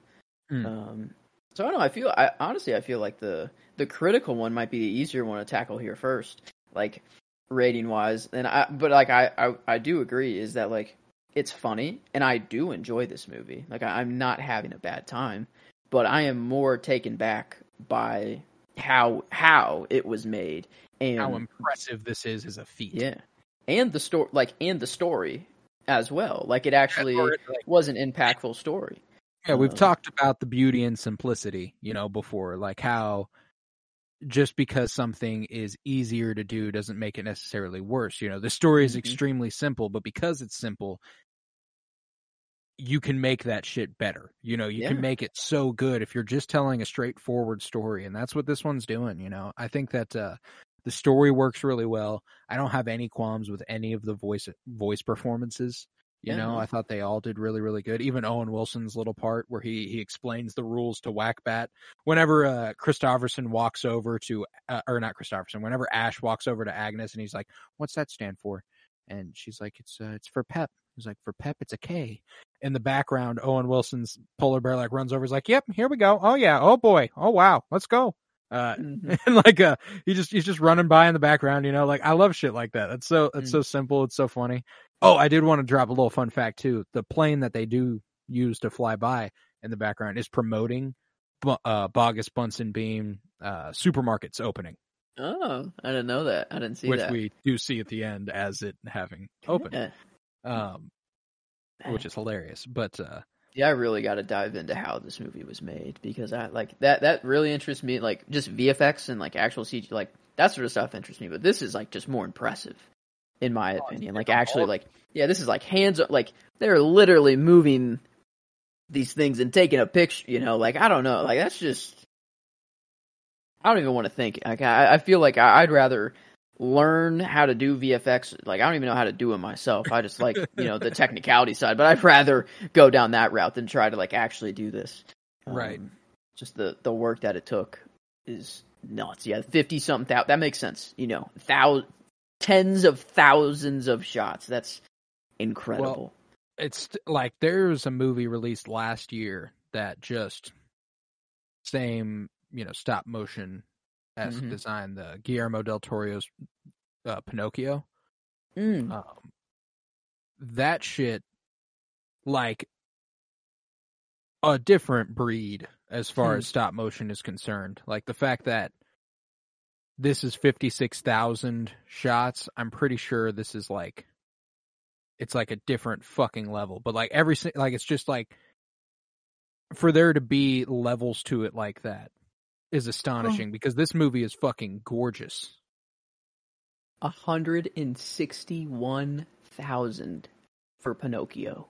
Mm. Um, so I don't know. I feel, I honestly, I feel like the the critical one might be the easier one to tackle here first, like rating wise. And I, but like I, I, I do agree is that like it's funny and I do enjoy this movie. Like I, I'm not having a bad time, but I am more taken back by how how it was made and how impressive this is as a feat. yeah, and the story, like and the story as well. Like it actually it, like, was an impactful story. Yeah, we've Uh, talked about the beauty and simplicity, you know, before, like how just because something is easier to do doesn't make it necessarily worse. You know, the story is Mhm. extremely simple, but because it's simple, you can make that shit better. You know, you Yeah. can make it so good if you're just telling a straightforward story, and that's what this one's doing. You know, I think that uh, the story works really well. I don't have any qualms with any of the voice voice performances. You Yeah, know. I thought they all did really, really good. Even Owen Wilson's little part where he he explains the rules to Whackbat. Whenever uh, Kristofferson walks over to, uh, or not Kristofferson, whenever Ash walks over to Agnes and he's like, "What's that stand for?" And she's like, "It's uh, it's for Pep." He's like, "For Pep, it's a K." In the background, Owen Wilson's polar bear like runs over. He's like, "Yep, here we go. Oh yeah, oh boy, oh wow, let's go." Uh, Mhm. and like uh he just he's just running by in the background you know like i love shit like that it's so it's Mm. so simple it's so funny oh i did want to drop a little fun fact too the plane that they do use to fly by in the background is promoting uh Boggis Bunce and Bean uh supermarkets opening Oh, I didn't know that. I didn't see which that. Which we do see at the end as it having opened Yeah. um which is hilarious. But uh, Yeah, I really got to dive into how this movie was made because I like that. That really interests me. Like just VFX and like actual CG, like that sort of stuff interests me. But this is like just more impressive, in my oh, opinion. Like actually, like yeah, this is like hands. Like they're literally moving these things and taking a picture. You know, like I don't know. Like that's just. I don't even want to think. Like I, I feel like I, I'd rather learn how to do VFX. Like I don't even know how to do it myself. I just like you know the technicality side, but I'd rather go down that route than try to like actually do this. Right. Um, just the the work that it took is nuts. Yeah, fifty something thousand. That makes sense. You know, thou tens of thousands of shots. That's incredible. it's like there's a movie released last year that just same you know stop motion esque Mhm. design the Guillermo del Toro's uh, Pinocchio Mm. um that shit like a different breed as far Hmm. as stop motion is concerned like the fact that this is 56,000 shots I'm pretty sure this is like it's like a different fucking level but like every like it's just like for there to be levels to it like that is astonishing because this movie is fucking gorgeous A hundred and sixty-one thousand for Pinocchio.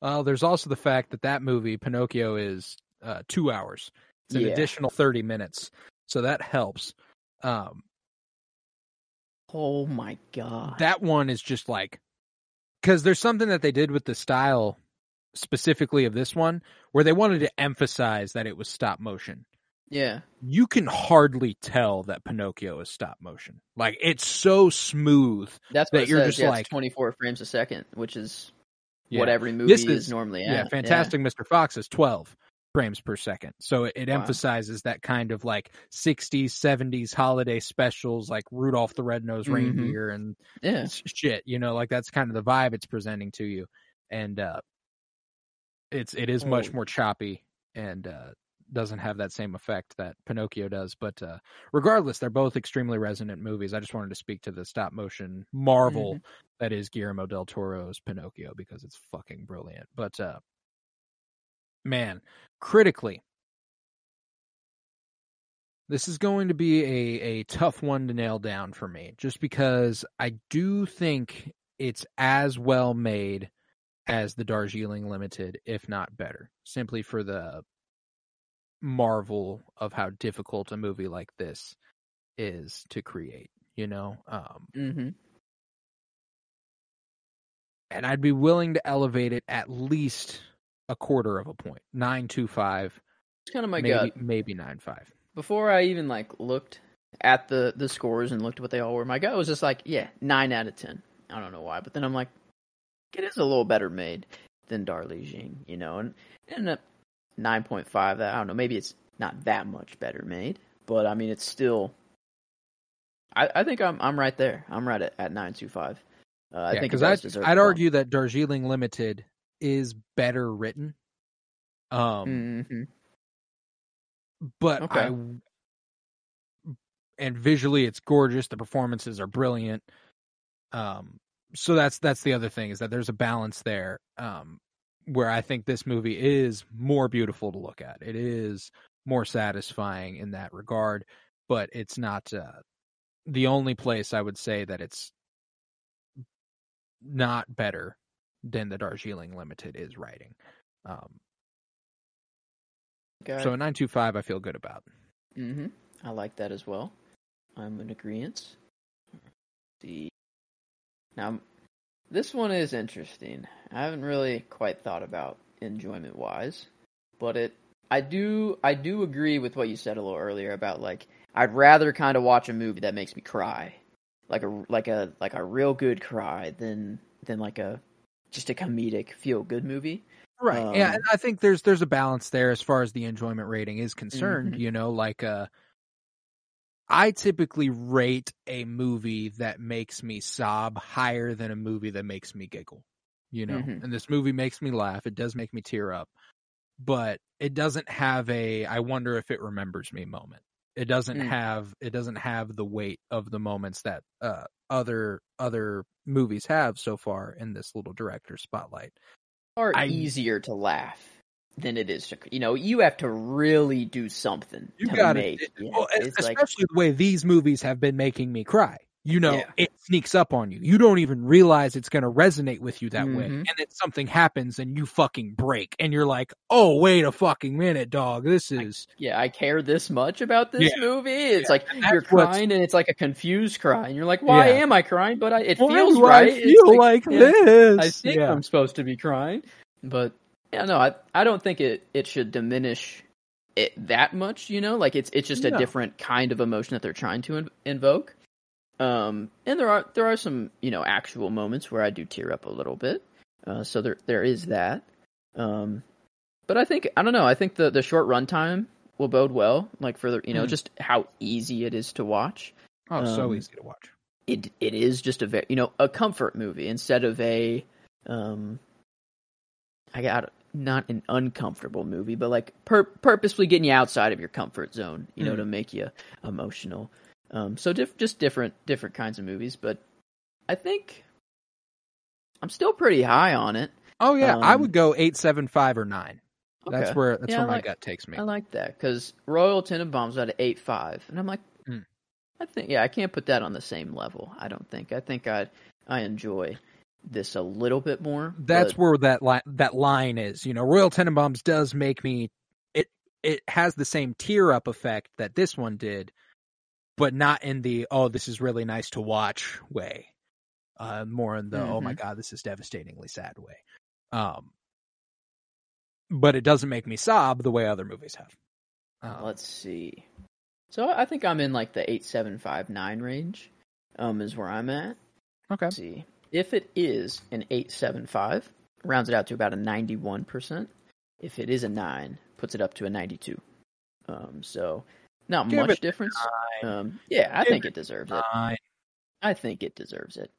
Well, there's also the fact that that movie Pinocchio is uh, two hours. It's an Yeah. additional thirty minutes, so that helps. Um, Oh my god. that one is just like because there's something that they did with the style specifically of this one where they wanted to emphasize that it was stop motion. Yeah. You can hardly tell that Pinocchio is stop motion. Like it's so smooth. That's that you're says, just yeah, like- 24 24 frames a second, which is Yeah. what every movie is, is- normally Yeah, at. Fantastic Mr. Fox is 12 frames per second. So it, it Wow. emphasizes that kind of like 60s, 70s holiday specials like Rudolph the Red-Nosed Mhm. Reindeer and Yeah. shit, you know, like that's kind of the vibe it's presenting to you. And uh it's it is much Oh. more choppy and uh doesn't have that same effect that Pinocchio does, but uh regardless, they're both extremely resonant movies. I just wanted to speak to the stop motion marvel Mm-hmm. that is Guillermo del Toro's Pinocchio because it's fucking brilliant. But uh man, critically this is going to be a, a tough one to nail down for me, just because I do think it's as well made as the Darjeeling Limited, if not better, simply for the marvel of how difficult a movie like this is to create you know? Um mm-hmm. and i'd be willing to elevate it at least a quarter of a point. 925 it's kind of my maybe, gut. maybe 95 before i even like looked at the the scores and looked at what they all were my gut was just like yeah 9 out of 10 i don't know why but then i'm like it is a little better made than Darlie Jing, you know, and and. up 9.5. That I don't know. Maybe it's not that much better made, but I mean it's still. I, I think I'm I'm right there. I'm right at, at 9.25. Uh, I yeah, think because I'd, I'd argue that Darjeeling Limited is better written. Um, mm-hmm. but okay. I and visually it's gorgeous. The performances are brilliant. Um, so that's that's the other thing is that there's a balance there. Um, where I think this movie is more beautiful to look at. It is more satisfying in that regard, but it's not uh, the only place I would say that it's not better than the Darjeeling Limited is writing. Um, Okay. so a nine two five, I feel good about. Mm-hmm. I like that as well. I'm in agreement. The now this one is interesting. I haven't really quite thought about enjoyment wise, but it I do I do agree with what you said a little earlier about like I'd rather kind of watch a movie that makes me cry, like a like a like a real good cry than than like a just a comedic feel good movie. Right. yeah, Um, and I think there's there's a balance there as far as the enjoyment rating is concerned, Mhm. you know, like uh I typically rate a movie that makes me sob higher than a movie that makes me giggle. You know, Mhm. and this movie makes me laugh. It does make me tear up, but it doesn't have a I wonder if it remembers me moment. It doesn't Mm. have it doesn't have the weight of the moments that uh other other movies have so far in this little director spotlight. far I- easier to laugh than it is to you know you have to really do something You make it- yeah, Well, e, it's like especially the way these movies have been making me cry. You know, Yeah. it sneaks up on you. You don't even realize it's going to resonate with you that way. Mhm. And then something happens and you fucking break and you're like, "Oh, wait a fucking minute, dog. This is yeah i care this much about this Yeah. movie it's like you're crying and it's like a confused cry and you're like why am i crying but I, it Why feels right I feel like, yeah, this. i think i'm supposed to be crying but yeah no i i don't think it it should diminish it that much you know? Like it's it's just a different kind of emotion that they're trying to in- invoke. Um and there are there are some you know actual moments where i do tear up a little bit. Uh so there there is that. Um but i think i don't know i think the the short runtime will bode well like for the you know Mm. just how easy it is to watch. Oh, so um, easy to watch. it it is just a very you know a comfort movie instead of a um I got not an uncomfortable movie but like pur- purposefully getting you outside of your comfort zone you know Mm. to make you emotional um so diff- just different different kinds of movies but I think I'm still pretty high on it Oh yeah, I um, would go 875 or 9. That's where that's Yeah, where I my like- gut takes me. I like that because Royal Tenenbaums at eight five, and I'm like, Mm. I think yeah, I can't put that on the same level. I don't think. I think I I enjoy this a little bit more. that's but- where that li- that line is. You know, Royal Tenenbaums does make me it it has the same tear up effect that this one did, but not in the oh this is really nice to watch way. Uh, more in the oh Mm-hmm. my god this is devastatingly sad way. Um, but it doesn't make me sob the way other movies have. Um, let's see. So I think I'm in like the eight seven five nine range. Um, is where I'm at. okay, Let's see if it is an eight seven five, rounds it out to about a ninety one percent. If it is a nine, puts it up to a ninety two. Um, so not Give much difference. Um, yeah, I Give think it deserves it. I think it deserves it.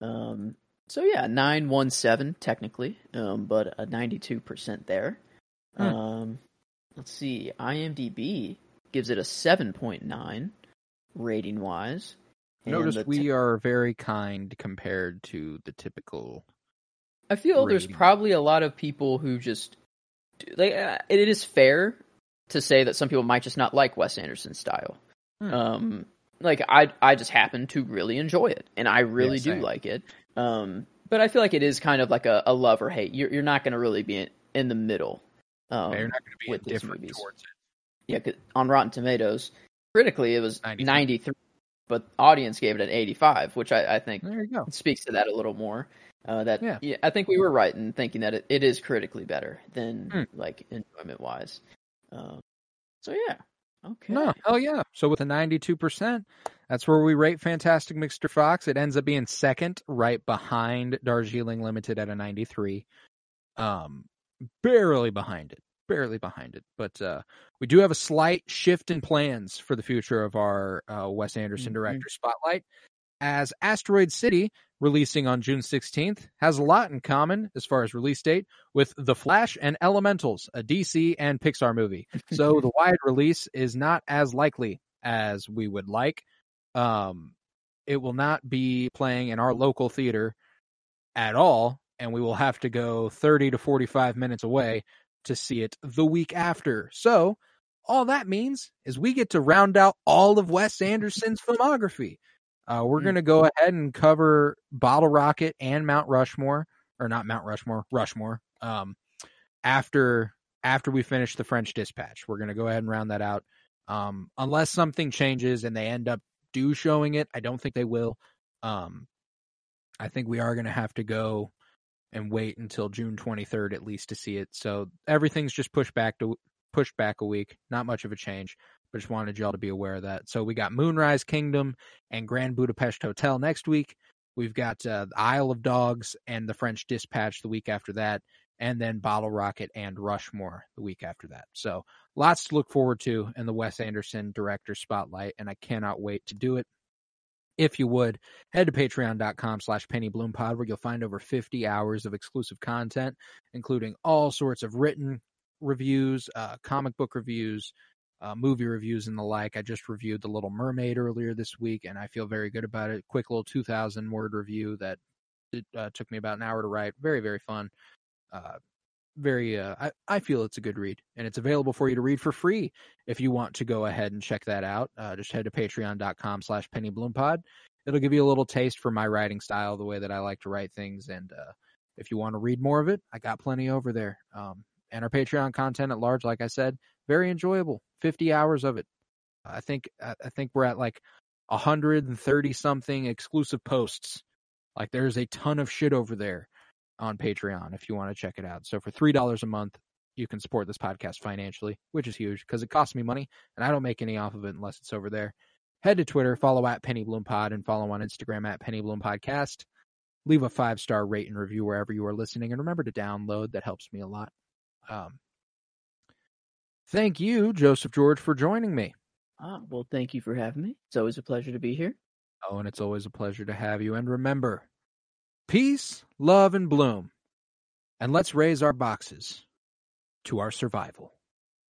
Um, so yeah, nine one seven technically, um, but a ninety two percent there. Hmm. Um, let's see, IMDb gives it a seven point nine rating wise. Notice And we te- are very kind compared to the typical. I feel there's probably a lot of people who just like uh, it is fair to say that some people might just not like Wes Anderson's style. Hmm. Um, like I I just happen to really enjoy it, and I really do like it. Um, but I feel like it is kind of like a, a love or hate. You're you're not going to really be in, in the middle. Um, They're not going to be with these indifferent movies. towards it. yeah, 'cause on Rotten Tomatoes, critically it was 93. 93, but audience gave it an 85, which I, I think There you go. speaks to that a little more. Uh, that Yeah. yeah. I think we were right in thinking that it, it is critically better than Hmm. like enjoyment wise. Um, so yeah, okay. No, hell yeah. So with a 92%, that's where we rate Fantastic Mr. Fox. It ends up being second, right behind Darjeeling Limited at a 93. Um, barely behind it. Barely behind it. But uh, we do have a slight shift in plans for the future of our uh, Wes Anderson Mhm. director spotlight. As Asteroid City, releasing on June 16th, has a lot in common as far as release date with The Flash and Elementals, a DC and Pixar movie. So the wide release is not as likely as we would like. Um, it will not be playing in our local theater at all, and we will have to go 30 to 45 minutes away to see it the week after. So all that means is we get to round out all of Wes Anderson's filmography. Uh, we're Hmm. going to go ahead and cover Bottle Rocket and Mount Rushmore, or not Mount Rushmore, Rushmore. Um, after after we finish the French Dispatch, we're going to go ahead and round that out. Um, unless something changes and they end up do showing it, I don't think they will. Um, I think we are going to have to go and wait until June 23rd at least to see it. So everything's just pushed back to pushed back a week. Not much of a change, but just wanted y'all to be aware of that. So we got Moonrise Kingdom and Grand Budapest Hotel next week. We've got uh, the Isle of Dogs and the French Dispatch the week after that, and then Bottle Rocket and Rushmore the week after that. So lots to look forward to in the Wes Anderson director spotlight, and I cannot wait to do it. If you would, head to patreon.com slash pennybloom.pod where you'll find over 50 hours of exclusive content, including all sorts of written reviews, uh, comic book reviews, uh, movie reviews, and the like. I just reviewed The Little Mermaid earlier this week, and I feel very good about it. Quick little 2,000 word review that it uh, took me about an hour to write. Very, very fun. Very, uh, I, I feel it's a good read, and it's available for you to read for free if you want to go ahead and check that out. Uh, just head to patreon.com slash pennybloom It'll give you a little taste for my writing style, the way that I like to write things, and uh, if you want to read more of it, I got plenty over there. Um, and our Patreon content at large, like I said, very enjoyable. 50 hours of it. I think I think we're at like 130 something exclusive posts. Like there's a ton of shit over there on Patreon if you want to check it out. So for $3 a month, you can support this podcast financially, which is huge because it costs me money and I don't make any off of it unless it's over there. Head to Twitter, follow at Penny Bloom Pod, and follow on Instagram at Penny Bloom Podcast. Leave a five star rate and review wherever you are listening, and remember to download. That helps me a lot. Um, thank you, Joseph George, for joining me. Ah, well, thank you for having me. It's always a pleasure to be here. Oh, and it's always a pleasure to have you. And remember, peace, love, and bloom. And let's raise our boxes to our survival.